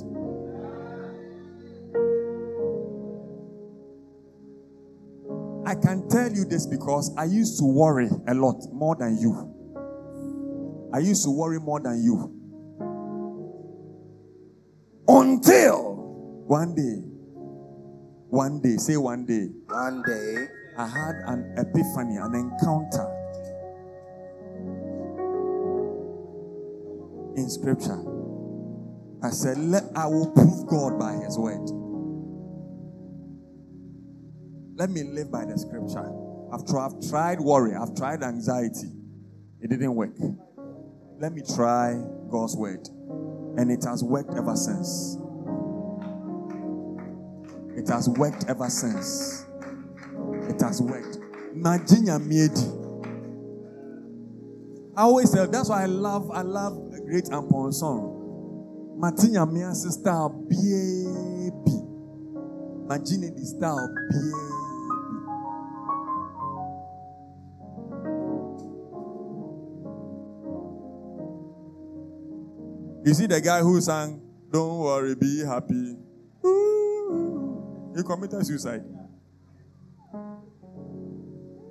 I can tell you this because I used to worry a lot more than you. I used to worry more than you. Until one day, one day, say one day, One day, I had an epiphany, an encounter in scripture. I said, Let I will prove God by his word. Let me live by the scripture. I've, tr- I've tried worry, I've tried anxiety. It didn't work. Let me try God's word. And it has worked ever since. It has worked ever since. It has worked. Najinya miedi. I always say that's why I love I love a great Ampong song. Matinya mia style baby. Majine the style baby. You see the guy who sang, Don't worry, be happy. He committed suicide.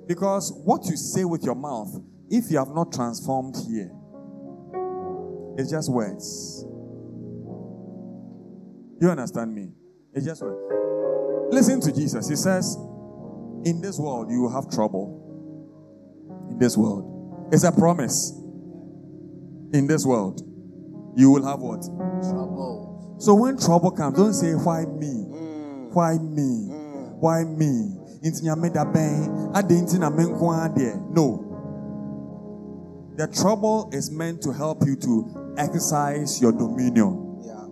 Because what you say with your mouth, if you have not transformed here, it's just words. You understand me? It's just words. Listen to Jesus. He says, In this world, you will have trouble. In this world. It's a promise. In this world, you will have what? trouble. So when trouble comes, don't say, Why me? Why me? Mm. Why me? Nti nyame da bɛn, adɛn nti na me nko? No. The trouble is meant to help you to exercise your dominion. Yeah.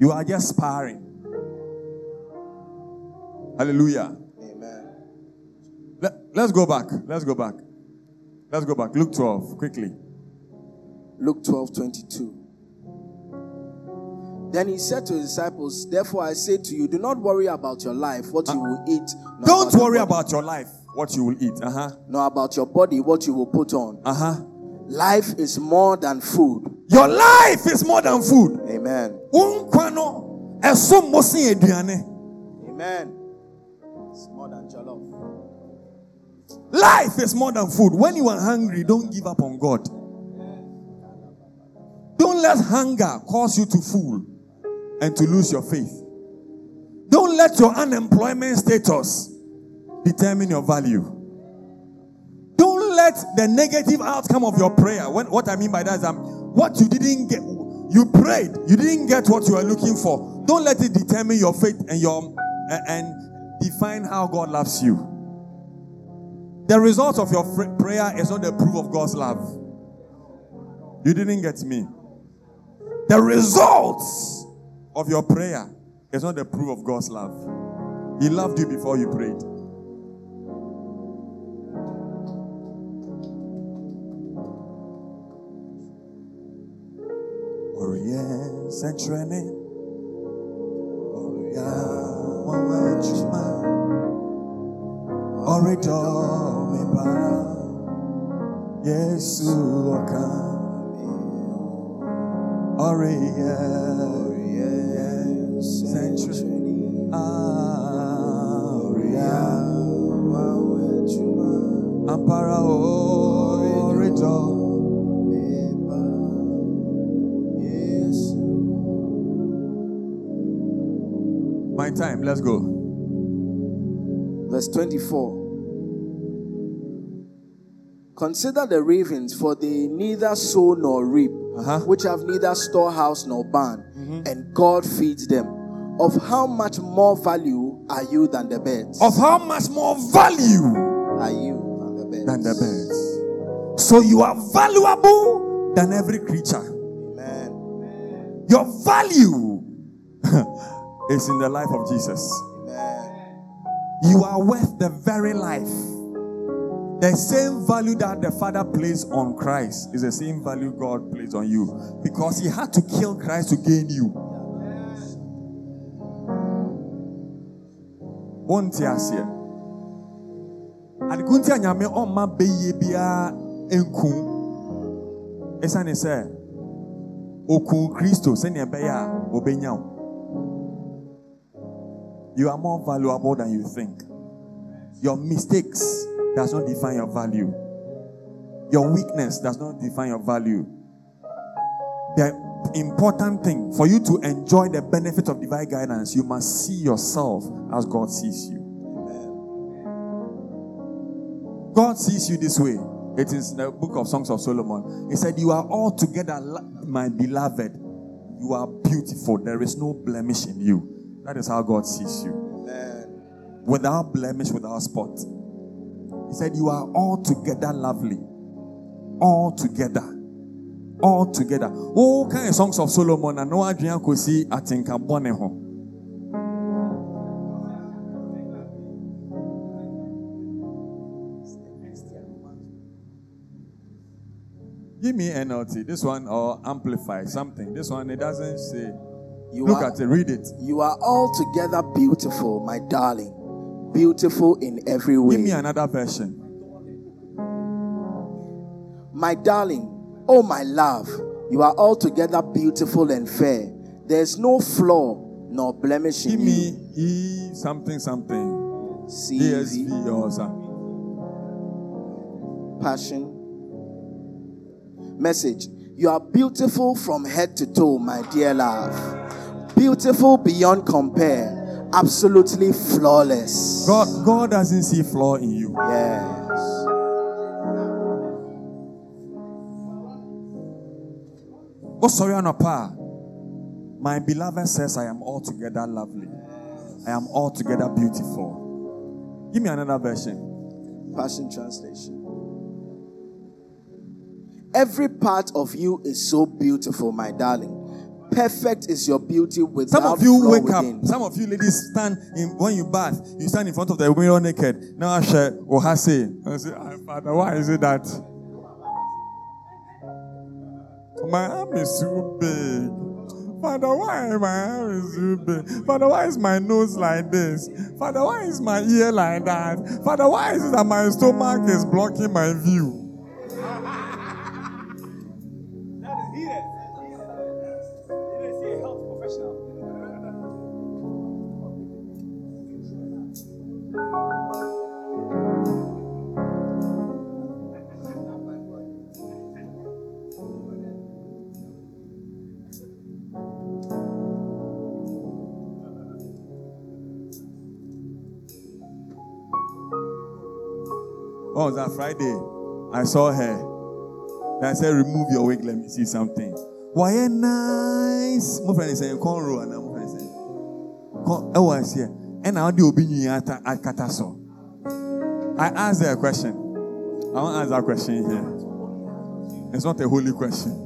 You are just sparring. Hallelujah. Amen. Let, let's go back. Let's go back. Let's go back. Luke 12, quickly. Luke 12 22. Then he said to his disciples, Therefore I say to you, do not worry about your life, what you will eat. Don't your worry body- about your life, what you will eat. Uh huh. Nor about your body, what you will put on. Uh huh. Life is more than food. Your life is more than food. Amen. Wo nkwa no, ɛso. Amen. It's more than jollof. Life is more than food. When you are hungry, don't give up on God. Don't let hunger cause you to fool and to lose your faith. Don't let your unemployment status determine your value. Don't let the negative outcome of your prayer. When, what I mean by that is um, what you didn't get. You prayed, you didn't get what you were looking for. Don't let it determine your faith and your and, and define how God loves you. The result of your fr- prayer is not the proof of God's love. You didn't get me. The results of your prayer is not the proof of God's love. He loved you before you prayed. Orient Centrene. Orient Wawachuma. Orido Meba. Yesu Okami. Orient Centrene. Ampara Orido. My time, let's go. Verse 24. Consider the ravens, for they neither sow nor reap, Uh-huh. which have neither storehouse nor barn, and God feeds them. Of how much more value are you than the birds? Of how much more value are you than the birds? than the birds? So you are valuable than every creature. Amen. Your value <laughs> is in the life of Jesus. Amen. You are worth the very life. The same value that the Father placed on Christ is the same value God placed on you because He had to kill Christ to gain you. Won't you see? adeko nti a nyame ɔmma bɛyie biara nku ɛsiane sɛ oku kristo sɛnea ɛbɛyɛ a ɔbɛnya wo you are more valuable than you think. Your mistakes does not define your value. Your weakness does not define your value important thing for you to enjoy the benefit of divine guidance you must see yourself as god sees you God sees you this way. It is in the book of Songs of Solomon. He said, You are all together, my beloved. You are beautiful. There is no blemish in you. That is how God sees you. Amen. Without blemish, without spot. He said, You are all together lovely. All together. All together. Oh, kind of songs of Solomon. And no Adrian could see, I think I'm born home. Give me NLT. This one or amplify something. This one it doesn't say. You Look are, at it. Read it. You are altogether beautiful, my darling. Beautiful in every way. Give me another version. My darling, oh my love, you are altogether beautiful and fair. There's no flaw nor blemish Give in me you. E something something. CEV, ESV or something. passion. Message. You are beautiful from head to toe, my dear love. Beautiful beyond compare. Absolutely flawless. God, God doesn't see flaw in you. Yes. Sorry, Anapa. My beloved says, I am altogether lovely. I am altogether beautiful. Give me another version. Passion Translation. Every part of you is so beautiful, my darling. Perfect is your beauty without Some of you wake within. up. Some of you ladies stand in when you bath. You stand in front of the mirror naked. Now I share ohase. I say, "Ah, Father, why is it that my arm is too big? Father, why my arm is too big? Father, why is my nose like this? Father, why is my ear like that? Father, why is it that my stomach is blocking my view? Was that Friday? I saw her. Then I said, remove your wig, let me see something. Why a nice. My friend is saying, cornrow, and my friend is saying, "Con- oh, eh, I see. And now the opinion at Kataso. I asked her a question. I want to ask that question here. It's not a holy question.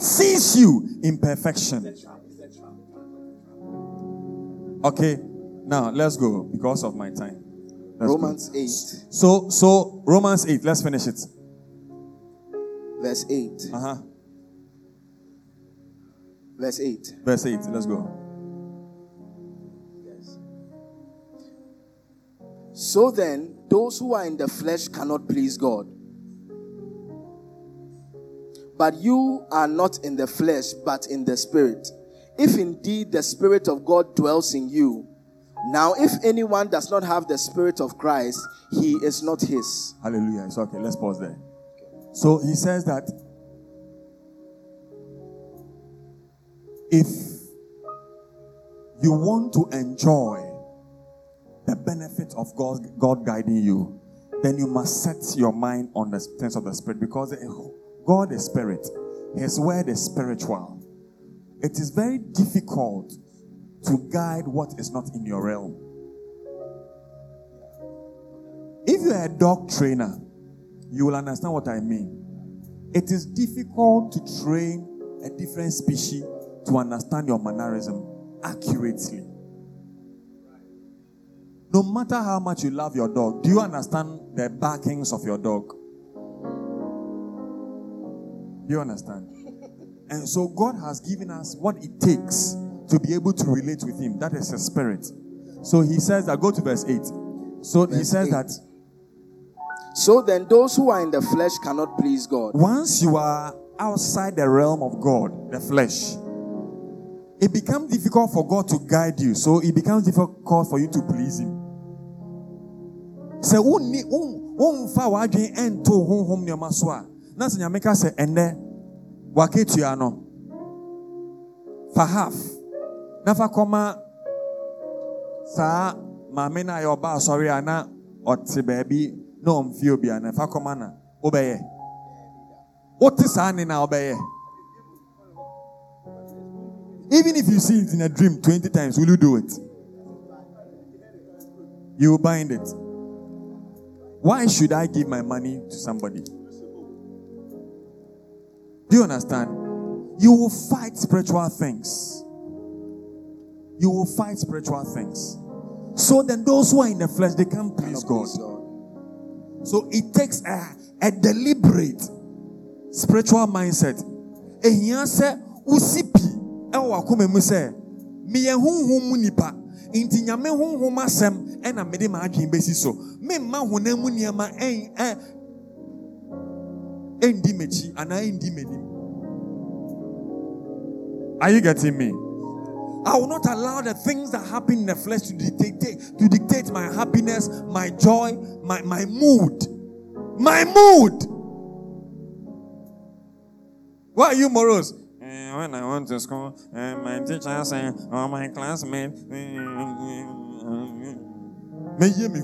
God sees you in perfection. Okay, now let's go because of my time. Let's go. Romans 8, So, so Romans 8, let's finish it. verse 8. Uh huh. Verse 8. Verse 8, let's go. Yes. So then, those who are in the flesh cannot please God. But you are not in the flesh, but in the spirit. If indeed the spirit of God dwells in you. Now, if anyone does not have the spirit of Christ, he is not his. Hallelujah. It's okay. Let's pause there. So he says that if you want to enjoy the benefit of God, God guiding you, then you must set your mind on the things of the Spirit because God is Spirit. His word is spiritual. It is very difficult to guide what is not in your realm. If you're a dog trainer, you will understand what I mean. It is difficult to train a different species to understand your mannerism accurately. No matter how much you love your dog, do you understand the barkings of your dog? You understand? And so God has given us what it takes to be able to relate with Him. That is a spirit. So He says that, go to verse 8. So He says eight. that So then, those who are in the flesh cannot please God. once you are outside the realm of God, the flesh, it becomes difficult for God to guide you. So it becomes difficult for you to please Him. Sɛ wonni won- womfa w'adwene ɛnto honhom nneɛma so a na sɛ nyame ka sɛ ɛnnɛ w'akatua no. Fa half. Na fa kɔma saa maame no a yɛ ɔba asɔre na ɔte baabi na na fa kɔma na na wobɛyɛ. Even if you see it in a dream 20 times will you do it? You will bind it. Why should i give my money to somebody do you understand? You will fight spiritual things. You will fight spiritual things. So then those who are in the flesh they can't please god. so it takes a, a deliberate spiritual mindset. Ehia sɛ wosi pi ɛwɔ akoma mu sɛ meyɛ mu nipa nti nyame honhom asɛm ɛna mede m'adwene bɛsi so. Memma honam mu nneɛma ɛn ɛ m'akyi anaa ɛndi m'anim are you getting me I will not allow the things that happen in the flesh to dictate to dictate my happiness, my joy, my, my mood. My mood. Why are you morose? Eh, when I went to school, uh, my teacher said, "Oh, my classmate." <laughs> May hear me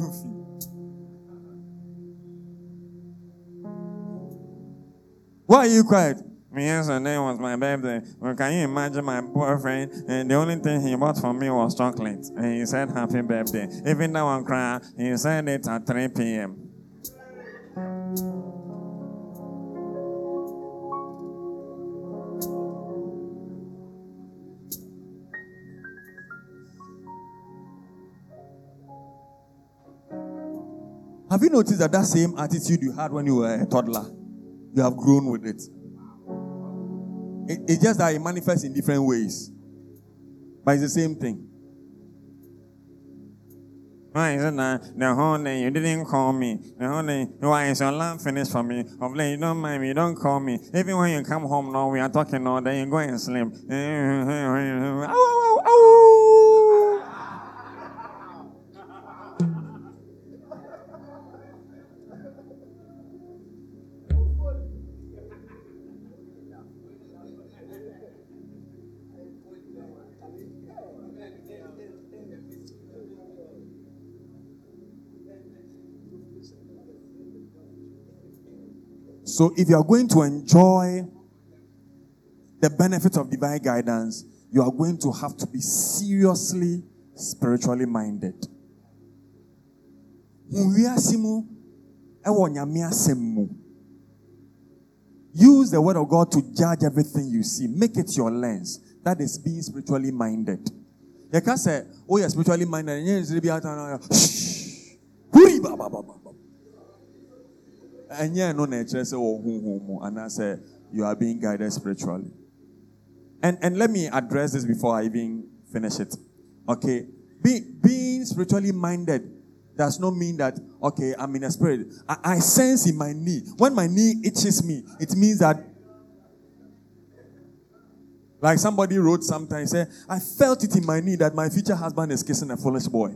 Why are you quiet? Yesterday was my birthday. Well, can you imagine my boyfriend? And the only thing he bought for me was chocolate. And he said, Happy birthday. Even though I'm crying, he said it at 3 p.m. Have you noticed that that same attitude you had when you were a toddler, you have grown with it? it it's just that it manifests in different ways, but it's the same thing. Why is it that the whole day you didn't call me? The whole day, why is your lamp finished for me? Of late, you don't mind me, you don't call me. Even when you come home now, we are talking all day, you go and sleep. <laughs> Ow, ow, ow. So if you are going to enjoy the benefits of divine guidance, you are going to have to be seriously spiritually minded. Use the word of God to judge everything you see. Make it your lens. That is being spiritually minded. Yɛka sɛ, oh, you're spiritually minded. shh. Ɛnyɛ no na ɛkyerɛ sɛ wɔ honhom mu anaasɛ you are being guided spiritually. And and let me address this before i even finish it. Okay Be, being spiritually minded does not mean that okay i'm in a spirit. I, I sense in my knee. When my knee itches me it means that like somebody wrote something say i felt it in my knee that my future husband is kissing a foolish boy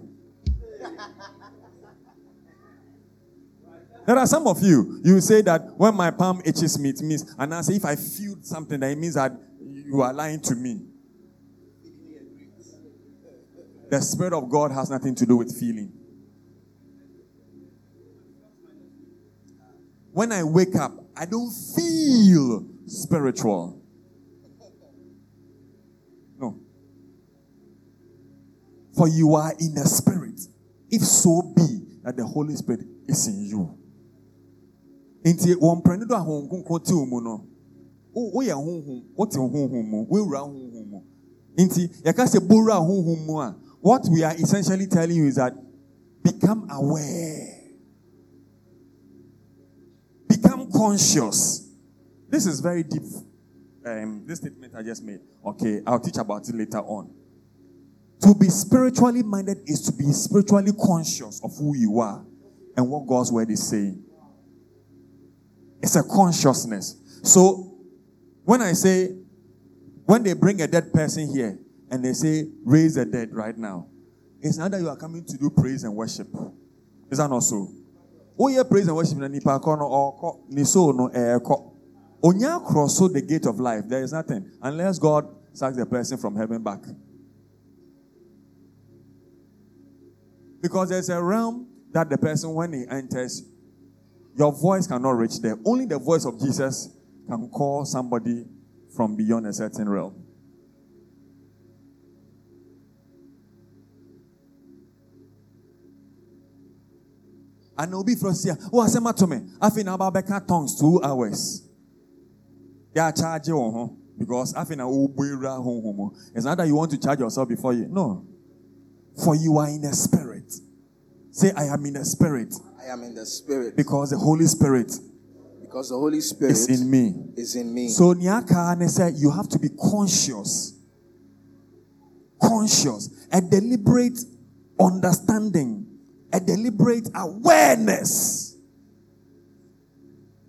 There are some of you, you say that when my palm itches me, it means, and I say if I feel something, that it means that you are lying to me. The Spirit of God has nothing to do with feeling. When I wake up, I don't feel spiritual. No. For you are in the Spirit, if so be that the Holy Spirit is in you. Nti wɔmpɛ no do a honhom kronkron te wo mu no wo- woyɛ honhom wote honhom mu woawura honhom mu nti yɛka sɛ bowura honhom mu a what we are essentially telling you is that become aware become conscious this is very deep um, this statement I just made. Okay, I'll teach about it later on. To be spiritually minded is to be spiritually conscious of who you are and what God's word is saying. It's a consciousness. So when I say, when they bring a dead person here and they say, raise the dead right now, it's not that you are coming to do praise and worship. Is that not so? Oh, yeah, praise and worship. Nipakono or ni so no cross so the gate of life. There is nothing unless God sacks the person from heaven back. Because there's a realm that the person, when he enters, your voice cannot reach there. Only the voice of Jesus can call somebody from beyond a certain realm. And obi frosia, oh asema to me, afi na ba tongues 2 hours. Yeah, charge you because afi na ubira home. It's not that you want to charge yourself before you. No. For you are in the spirit. Say I am in the spirit. Am in the spirit. Because the Holy Spirit because the Holy Spirit is in me. Is in me. So Nyaka said you have to be conscious. Conscious. A deliberate understanding. A deliberate awareness.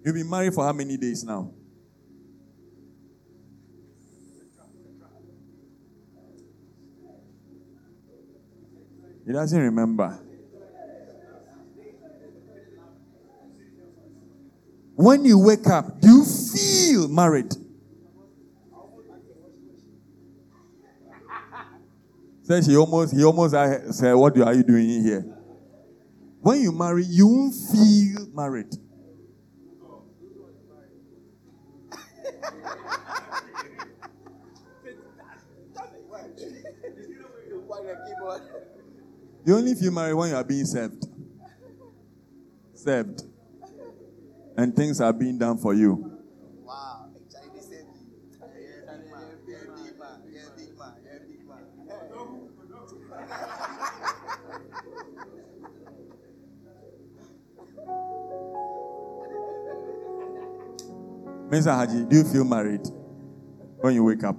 You've been married for how many days now? He doesn't remember. When you wake up, do you feel married? Says he almost he almost said, What are you doing here? When you marry, you won't feel married. you only feel married when you are being served. Served and things are being done for you. Wow. Mr. Haji, do you feel married when you wake up?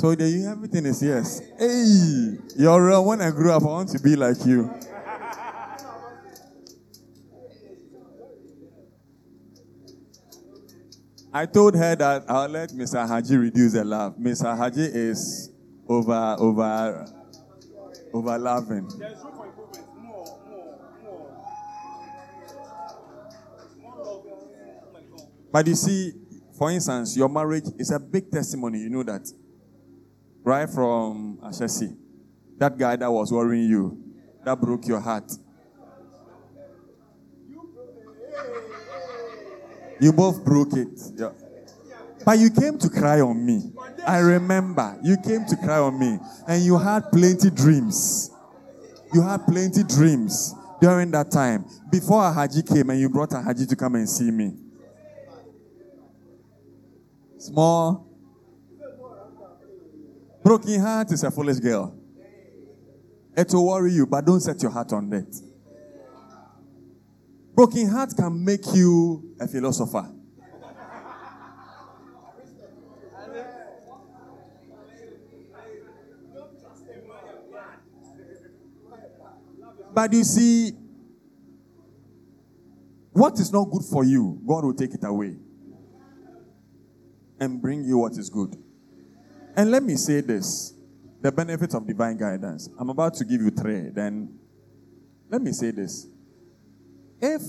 Told you everything is yes. Hey, you're real. When I grew up, I want to be like you. I told her that I'll let Mr. Haji reduce the laugh. Mr. Haji is over, over, over laughing. But you see, for instance, your marriage is a big testimony. You know that. Right from Ashesi. That guy that was worrying you, that broke your heart. You both broke it. Yeah. But you came to cry on me. I remember. You came to cry on me. And you had plenty dreams. You had plenty dreams during that time. Before Ahaji came and you brought Ahaji to come and see me. Small. Broken heart is a foolish girl. It will worry you, but don't set your heart on that. Broken heart can make you a philosopher. But you see, what is not good for you, God will take it away and bring you what is good. And let me say this the benefit of divine guidance. I'm about to give you three. Then let me say this. If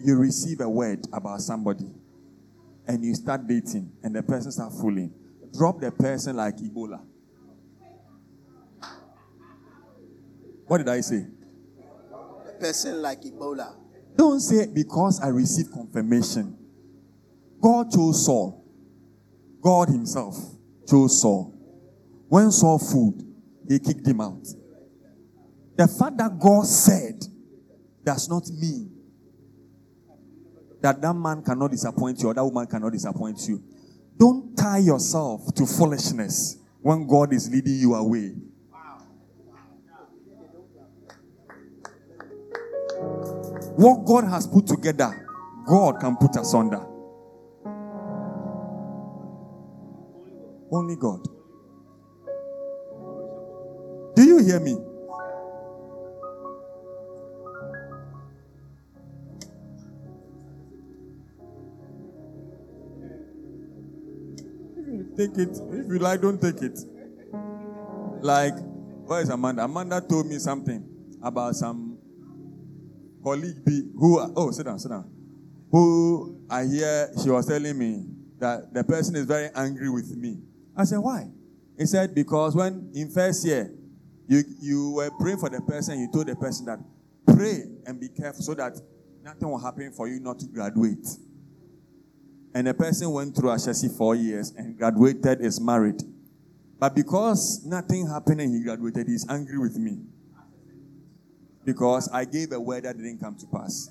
you receive a word about somebody and you start dating and the person start fooling, drop the person like Ebola. What did I say? A person like Ebola. Don't say because I received confirmation. God chose Saul. God Himself chose Saul. When Saul food, He kicked him out. The fact that God said does not mean that that man cannot disappoint you or that woman cannot disappoint you. Don't tie yourself to foolishness when God is leading you away. What God has put together, God can put asunder. Only God. Do you hear me? Take it. If you like, don't take it. Like, where is Amanda? Amanda told me something about some colleague B who, oh, sit down, sit down. Who I hear she was telling me that the person is very angry with me. I said, why? He said, because when in first year, you, you were praying for the person, you told the person that pray and be careful so that nothing will happen for you not to graduate. And a person went through Ashesi four years and graduated, is married. But because nothing happened and he graduated, he's angry with me. Because I gave a word that didn't come to pass.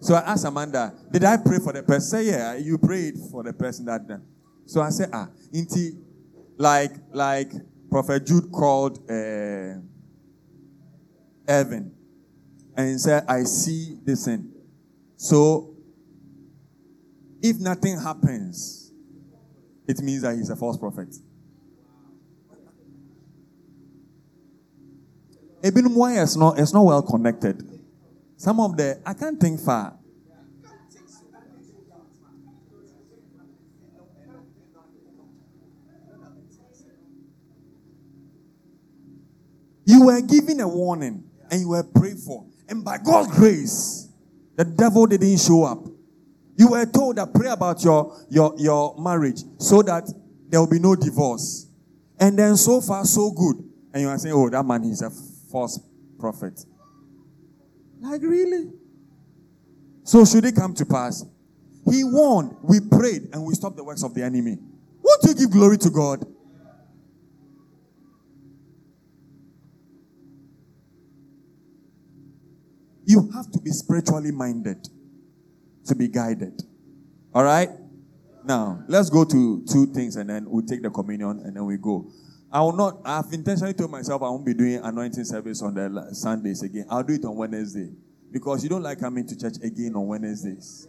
So I asked Amanda, Did I pray for the person? Say, Yeah, you prayed for the person that. So I said, Ah, inti, like, like Prophet Jude called uh, Evan and said, I see this thing. So if nothing happens, it means that he's a false prophet. Ebinum why is not it's not well connected. Some of the I can't think far. You were given a warning and you were prayed for. And by God's grace, the devil didn't show up. You were told that pray about your, your, your marriage so that there will be no divorce. And then so far, so good. And you are saying, oh, that man is a false prophet. Like, really? So, should it come to pass? He warned, we prayed, and we stopped the works of the enemy. Won't you give glory to God? You have to be spiritually minded to be guided. All right? Now, let's go to two things and then we'll take the communion and then we go. I will not, I've intentionally told myself I won't be doing anointing service on the Sundays again. I'll do it on Wednesday because you don't like coming to church again on Wednesdays.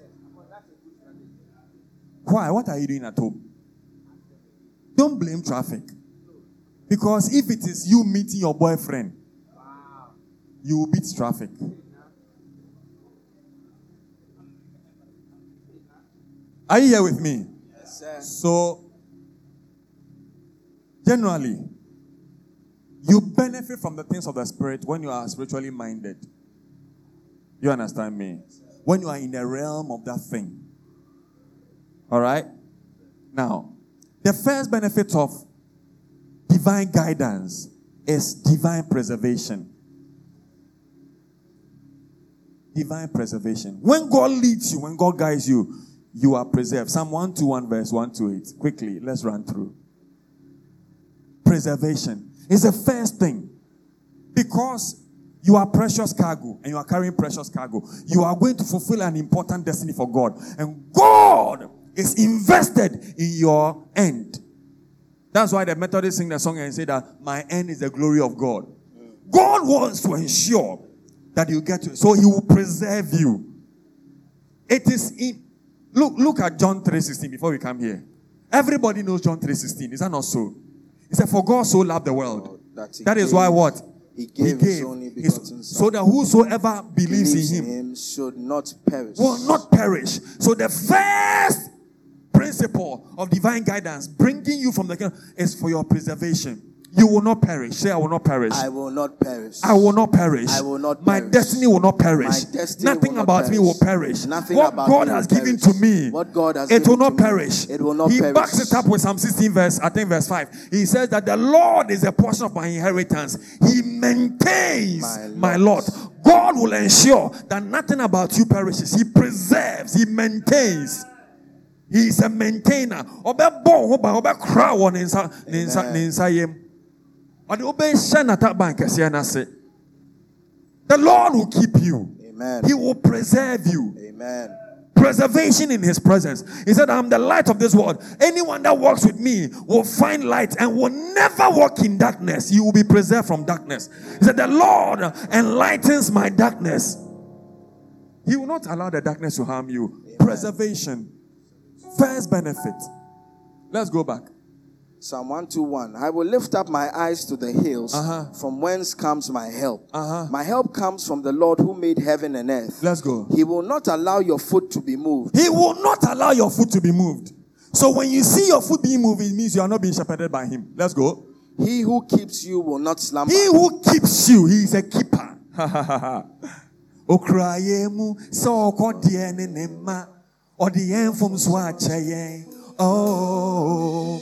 Why? What are you doing at home? Don't blame traffic. Because if it is you meeting your boyfriend, you will beat traffic. Are you here with me? Yes, sir. So, generally, you benefit from the things of the Spirit when you are spiritually minded. You understand me? When you are in the realm of that thing. All right? Now, the first benefit of divine guidance is divine preservation. Divine preservation. When God leads you, when God guides you, you are preserved. Psalm 121, verse 1 to 8. Quickly, let's run through. Preservation is the first thing. Because you are precious cargo and you are carrying precious cargo. You are going to fulfill an important destiny for God. And God is invested in your end. That's why the Methodists sing the song and say that my end is the glory of God. God wants to ensure that you get to So he will preserve you. It is in Look, look at John 3.16 before we come here. Everybody knows John 3.16. Is that not so? He said, For God so loved the world. Oh, that he that is gave- why what? He gave, his only his- so that whosoever believes, believes in him, him should not perish. will not perish. So the first principle of divine guidance, bringing you from the kingdom, is for your preservation. You will not perish. Say, I will not perish. I will not perish. I will not perish. I will not My perish. destiny will not perish. My destiny Nothing will not about me will perish. Nothing what about God has given perish. to me, What God has it will not to me, perish. it will not he perish. backs it up with Psalm 16 verse, I think verse 5. He says that the Lord is a portion of my inheritance. He maintains My my lot. God will ensure that nothing about you perishes. He preserves. He maintains. He is a maintainer. Ɔbɛbɔ wo ho ban, ɔbɛkora wɔ ne nsa- ne The Lord will keep you. Amen. He will preserve you. Amen. Preservation in His presence. He said, I'm the light of this world. Anyone that walks with me will find light and will never walk in darkness. You will be preserved from darkness. He said, The Lord enlightens my darkness. He will not allow the darkness to harm you. Preservation. First benefit. Let's go back. Psalm 121. I will lift up my eyes to the hills, Uh-huh. from whence comes my help. Uh-huh. My help comes from the Lord who made heaven and earth. Let's go. He will not allow your foot to be moved. He will not allow your foot to be moved. So when you see your foot being moved, it means you are not being shepherded by him. Let's go. He who keeps you will not slumber. He who keeps you, he is a keeper. <laughs> Okraye mu sɛ ɔkɔ deɛ ne ne ma ɔde yɛn fom so akyɛ yɛn. Oh,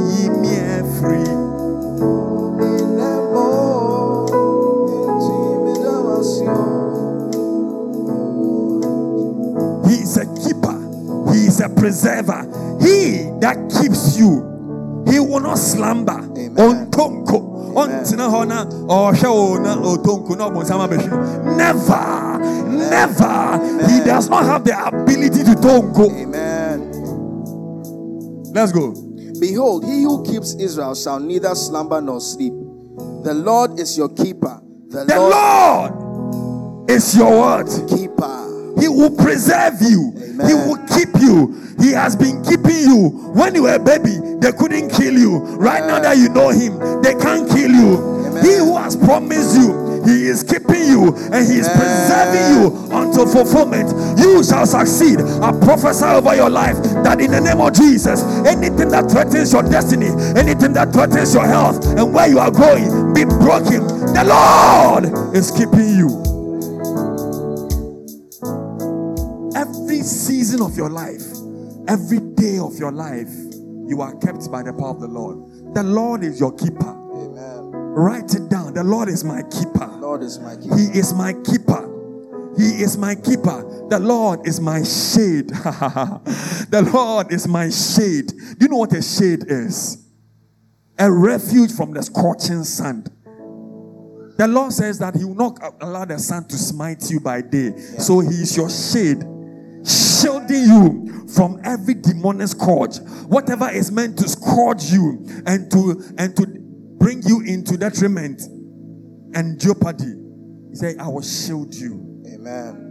preserver. He that keeps you, he will not slumber. Amen. Ontonko. Ontena hɔ na ɔhwɛ wo na otonko na ɔbɔnsam abɛhwɛ. Never, never. He does not have the ability to tonko. Amen. Let's go. Behold, he who keeps Israel shall neither slumber nor sleep. The Lord is your keeper. The, The Lord, Lord is your word. keeper. He will preserve you. Amen. He will keep you. He has been keeping you. When you were a baby, they couldn't kill you. Right now that you know him, they can't kill you. Amen. He who has promised you, he is keeping you and he is Amen. preserving you until fulfillment. You shall succeed. I prophesy over your life that in the name of Jesus, anything that threatens your destiny, anything that threatens your health and where you are going, be broken. The Lord is keeping you. Every season of your life, every day of your life, you are kept by the power of the Lord. The Lord is your keeper. Amen. Write it down. The Lord is my keeper. Lord is my keeper. He is my keeper. He is my keeper. The Lord is my shade. <laughs> the Lord is my shade. Do you know what a shade is? A refuge from the scorching sun. The Lord says that He will not allow the sun to smite you by day. So He is your shade, shielding you from every demonic scourge. Whatever is meant to scourge you and to and to bring you into detriment and jeopardy. He said, I will shield you. Amen.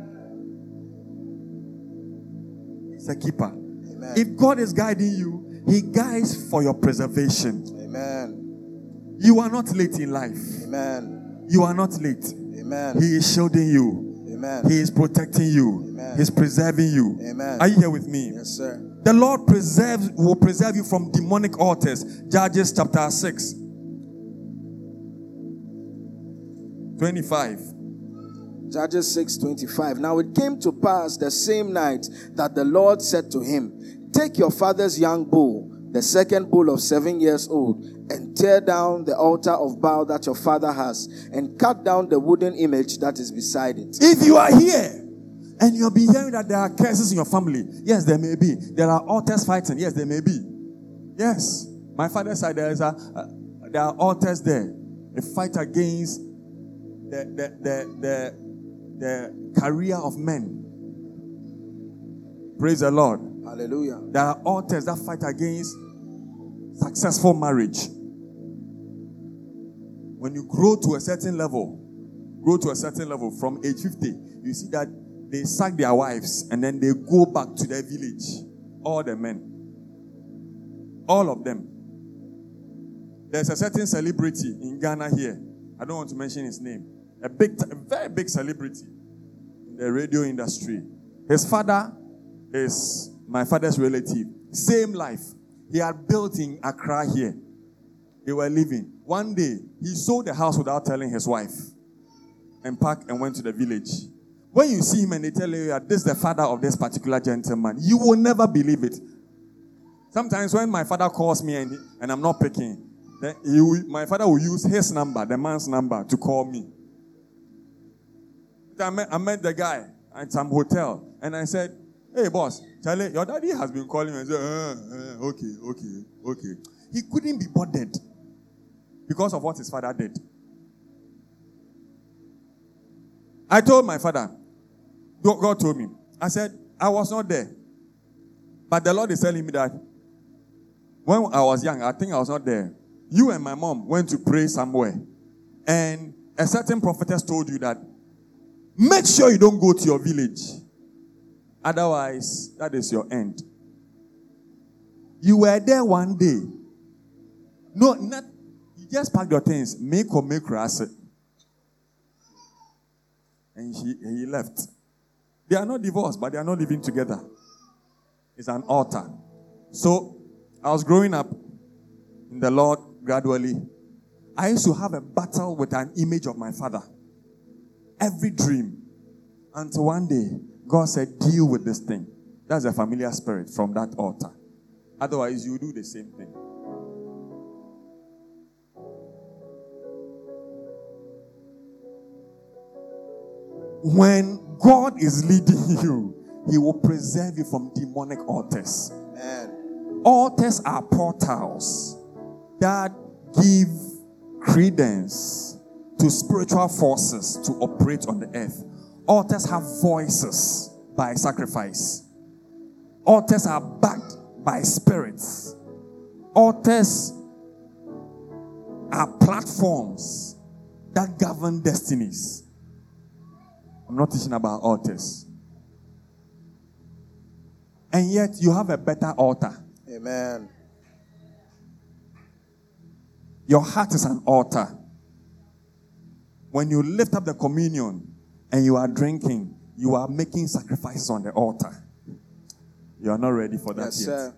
He's a keeper. Amen. If God is guiding you, He guides for your preservation. Amen. You are not late in life. Amen. You are not late. Amen. He is shielding you. Amen. He is protecting you. Amen. He's preserving you. Amen. Are you here with me? Yes, sir. The Lord preserves will preserve you from demonic altars. Judges chapter 6. 25. Judges 6:25. Now it came to pass the same night that the Lord said to him, Take your father's young bull, the second bull of seven years old, and tear down the altar of Baal that your father has, and cut down the wooden image that is beside it. If you are here and you'll be hearing that there are curses in your family, yes, there may be. There are altars fighting, yes, there may be. Yes, my father said there is a, uh, there are altars there. A fight against the the the the, the career of men. Praise the Lord. Hallelujah. There are altars that fight against successful marriage. When you grow to a certain level, grow to a certain level from age 50, you see that they sack their wives and then they go back to their village. All the men. All of them. There's a certain celebrity in Ghana here. I don't want to mention his name. A big, a very big celebrity in the radio industry. His father is my father's relative. Same life. He had built in Accra here. They were living. One day, he sold the house without telling his wife and packed and went to the village. When you see him and they tell you that this is the father of this particular gentleman, you will never believe it. Sometimes when my father calls me and, and I'm not picking, then he will, my father will use his number, the man's number, to call me. I met, I met the guy at some hotel and I said, Hey, boss, Charlie, your daddy has been calling me and saying, uh, uh, okay, okay, okay. He couldn't be bothered because of what his father did. I told my father, God told me, I said, I was not there. But the Lord is telling me that when I was young, I think I was not there. You and my mom went to pray somewhere. And a certain prophetess told you that make sure you don't go to your village. Otherwise, that is your end. You were there one day. No, not you just packed your things, make or make grass. And he, he left. They are not divorced, but they are not living together. It's an altar. So I was growing up in the Lord gradually. I used to have a battle with an image of my father. Every dream. Until one day, God said, Deal with this thing. That's a familiar spirit from that altar. Otherwise, you do the same thing. When God is leading <laughs> you, He will preserve you from demonic altars. Amen. Altars are portals that give credence to spiritual forces to operate on the earth. Altars have voices by sacrifice. Altars are backed by spirits. Altars are platforms that govern destinies. I'm not teaching about altars. And yet you have a better altar. Amen. Your heart is an altar. When you lift up the communion and you are drinking, you are making sacrifices on the altar. You are not ready for that Yes, yet. sir.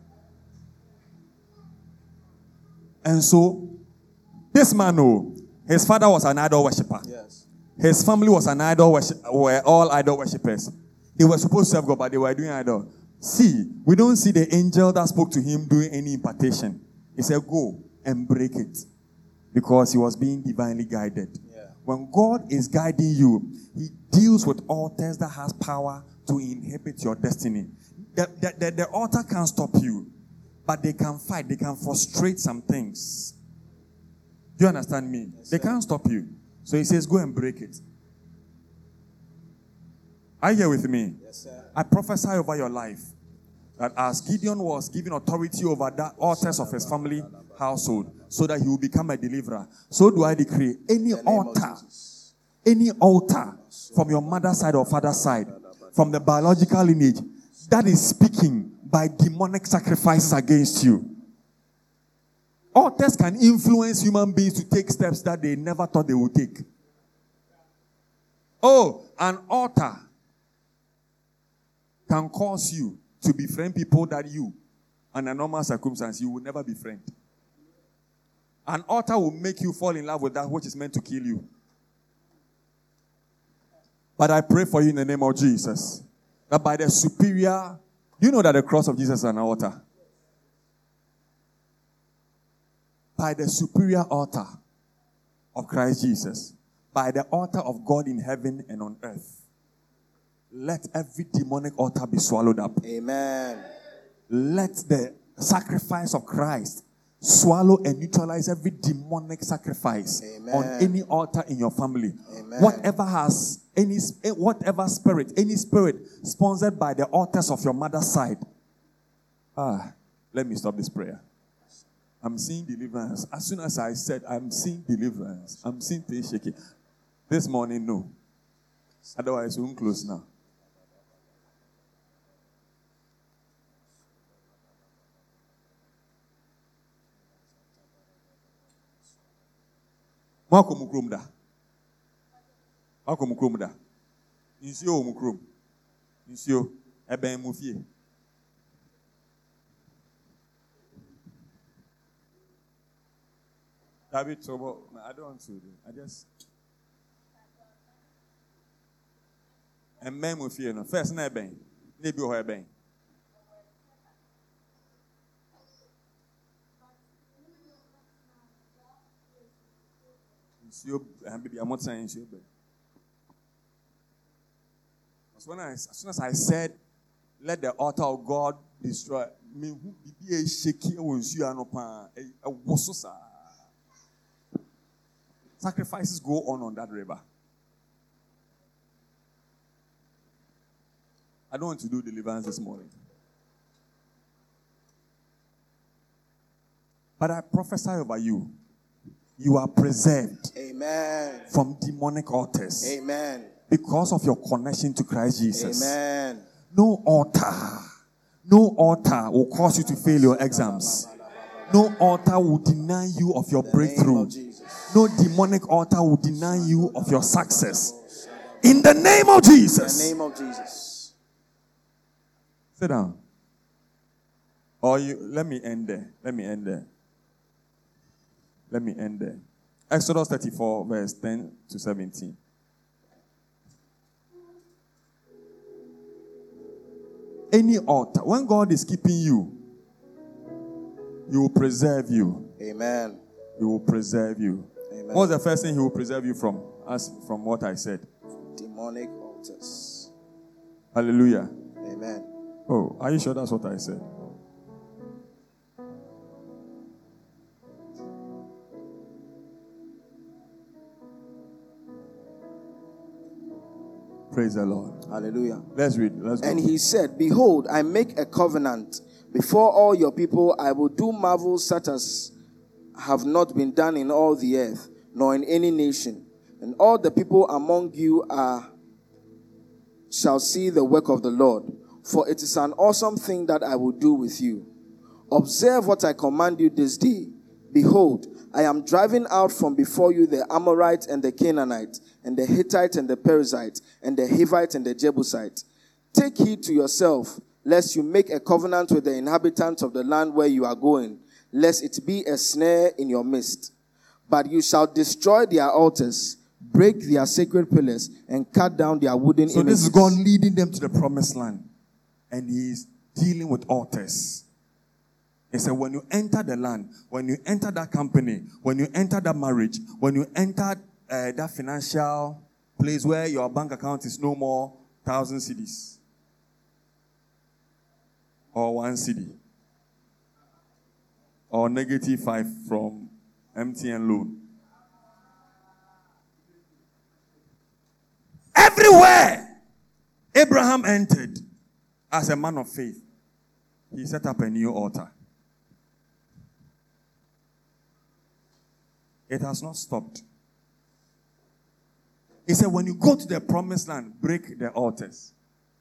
And so, this man, oh, his father was an idol worshiper. Yes. His family was an idol worship, were all idol worshippers. They were supposed to serve God, but they were doing idol. See, we don't see the angel that spoke to him doing any impartation. He said, Go and break it. Because he was being divinely guided. Yeah. When God is guiding you, he deals with altars that has power to inhibit your destiny. The, the, the, the altar can't stop you, but they can fight, they can frustrate some things. Do you understand me? they can't stop you. So he says, Go and break it. Are you here with me? Yes, sir. I prophesy over your life that as Gideon was given authority over that altars of his family household, so that he will become a deliverer, so do I decree any In the name of altar. Any altar from your mother's side or father's side, from the biological lineage, that is speaking by demonic sacrifices against you. Altars can influence human beings to take steps that they never thought they would take. Oh, an altar can cause you to befriend people that you, under normal circumstance, you will never befriend. An altar will make you fall in love with that which is meant to kill you. But I pray for you in the name of Jesus that by the superior, you know that the cross of Jesus is an altar. By the superior altar of Christ Jesus, by the altar of God in heaven and on earth, let every demonic altar be swallowed up. Amen. Let the sacrifice of Christ swallow and neutralize every demonic sacrifice Amen. on any altar in your family. Amen. Whatever has any eh, whatever spirit, any spirit sponsored by the altars of your mother's side. Ah, let me stop this prayer. I'm seeing deliverance. As soon as I said I'm seeing deliverance, I'm seeing things shaking. This morning, no. Otherwise, we won't close now. Mwako mu kurom da. Mwako mu kurom da. Nsuo wɔ mu kurom. Nsuo ɛbɛn mu fie. David trouble. I don't want to. I just. Ɛmɛn mu fie no first na ɛbɛn. Na ebi wɔ hɔ ɛbɛn. Nsuo ɛn bibi a wɔtena nsuo bɛn. As when I, as soon as I said, let the altar of God destroy. Me who be a shaky was you ano pa a wososa. Sacrifices go on on that river. I don't want to do deliverance this morning. But I prophesy over you. You are preserved Amen. from demonic altars Amen. because of your connection to Christ Jesus. Amen. No altar, no altar will cause you to fail your exams. No altar will deny you of your breakthrough. No demonic altar will deny you of your success. In the name of Jesus. In the name of Jesus. Sit down. Or you let me end there. Let me end there. Let me end there. Exodus 34, verse 10 to 17. Any altar, when God is keeping you, He will preserve you. Amen. He will preserve you. Amen. What's the first thing He will preserve you from? As from what I said. Demonic altars. Hallelujah. Amen. Oh, are you sure that's what I said? Praise the Lord. Hallelujah. Let's read. Let's go. And he said, Behold, I make a covenant before all your people. I will do marvels such as have not been done in all the earth, nor in any nation. And all the people among you are shall see the work of the Lord. For it is an awesome thing that I will do with you. Observe what I command you this day. Behold, I am driving out from before you the Amorite and the Canaanite, and the Hittite and the Perizzite, and the Hivite and the Jebusite. Take heed to yourself, lest you make a covenant with the inhabitants of the land where you are going, lest it be a snare in your midst. But you shall destroy their altars, break their sacred pillars, and cut down their wooden so images. this is God leading them to the promised land, and He is dealing with altars. He said, when you enter the land, when you enter that company, when you enter that marriage, when you enter uh, that financial place where your bank account is no more thousand cedis or one cedi or negative five from MTN loan. Everywhere Abraham entered as a man of faith, he set up a new altar. It has not stopped. He said, when you go to the promised land, break the altars.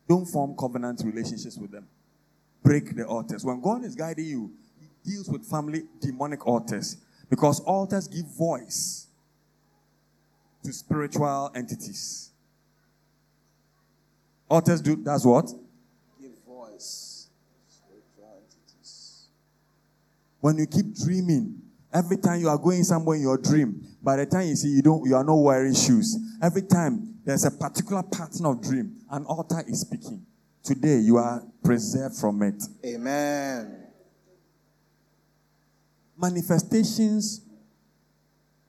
Don't form covenant relationships with them. Break the altars. When God is guiding you, He deals with family demonic altars because altars give voice to spiritual entities. Altars do that's what? Give voice. To spiritual entities. When you keep dreaming, every time you are going somewhere in your dream, by the time you see you don't you are not wearing shoes. Every time there's a particular pattern of dream, an altar is speaking. Today you are preserved from it. Amen. Manifestations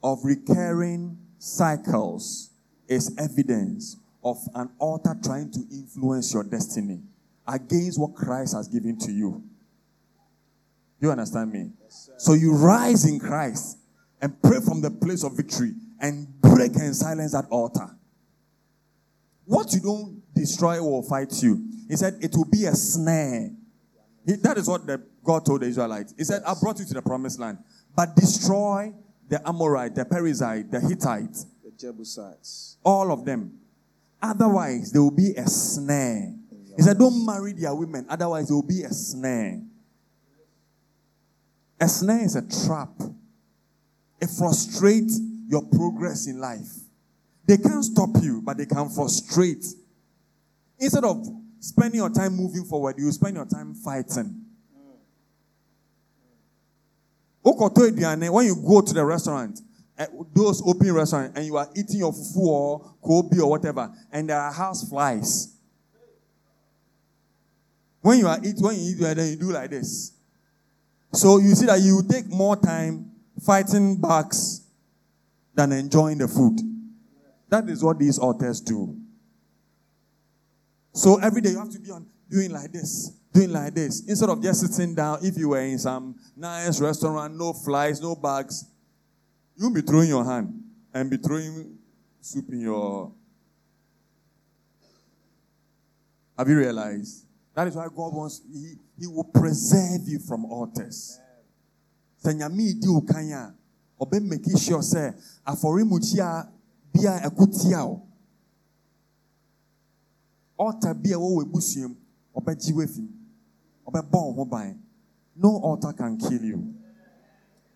of recurring cycles is evidence of an altar trying to influence your destiny against what Christ has given to you. You understand me? so you rise in Christ and pray from the place of victory and break and silence that altar. What you don't destroy will fight you. He said it will be a snare. He- that is what the, God told the Israelites. He said, I brought you to the promised land, but destroy the Amorite, the Perizzite, the Hittite, The Jebusites. all of them. Otherwise, there will be a snare. He said, Don't marry their women, otherwise, there will be a snare. A snare is a trap, it frustrates your progress in life. They can't stop you, but they can frustrate. Instead of spending your time moving forward, you spend your time fighting. When you go to the restaurant, eh, those open restaurants, and you are eating your fufu or kobe or whatever, and there are house flies. When you are eat, when you eat, then you do like this. So you see that you take more time fighting bugs than enjoying the food. That is what these altars do. So every day you have to be on doing like this, doing like this. Instead of just sitting down, if you were in some nice restaurant, no flies, no bugs, you'll be throwing your hand and be throwing soup in your. Have you realized? That is why God wants, He, he will preserve you from altars. Sɛ nyame di wo kan a, ɔbɛ make sure sɛ afɔremukyia bia ɛko tia wo. Altar bia ɛwɔ wɔ ebusua mu, ɔbɛgye wo afi mu. ɔbɛbɔ wo ho ban. No altar can kill you.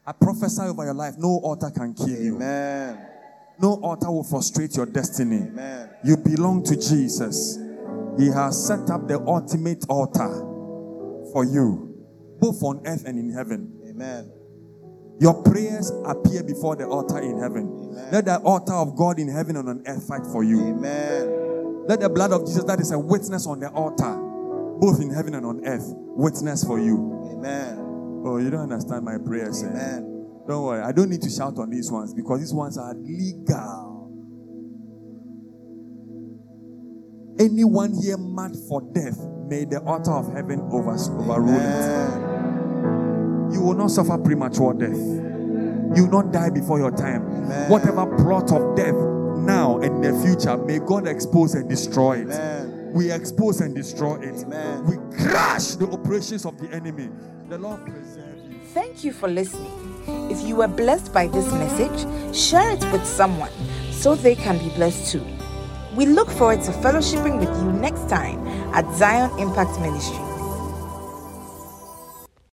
I prophesy over your life, no altar can kill you. Amen. No altar will frustrate your destiny. Amen. You belong to Jesus. He has set up the ultimate altar for you, both on earth and in heaven. Amen. Your prayers appear before the altar in heaven. Amen. Let the altar of God in heaven and on earth fight for you. Amen. Let the blood of Jesus, that is a witness on the altar, both in heaven and on earth, witness for you. Amen. Oh, you don't understand my prayers. eh? Amen. Don't worry. I don't need to shout on these ones because these ones are legal. Anyone here mad for death, may the altar of heaven overrule it. You will not suffer premature death. You will not die before your time. Amen. Whatever plot of death now and in the future, may God expose and destroy it. Amen. We expose and destroy it. Amen. We crush the operations of the enemy. The Lord preserve you. Thank you for listening. If you were blessed by this message, share it with someone so they can be blessed too. We look forward to fellowshipping with you next time at Zion Impact Ministry.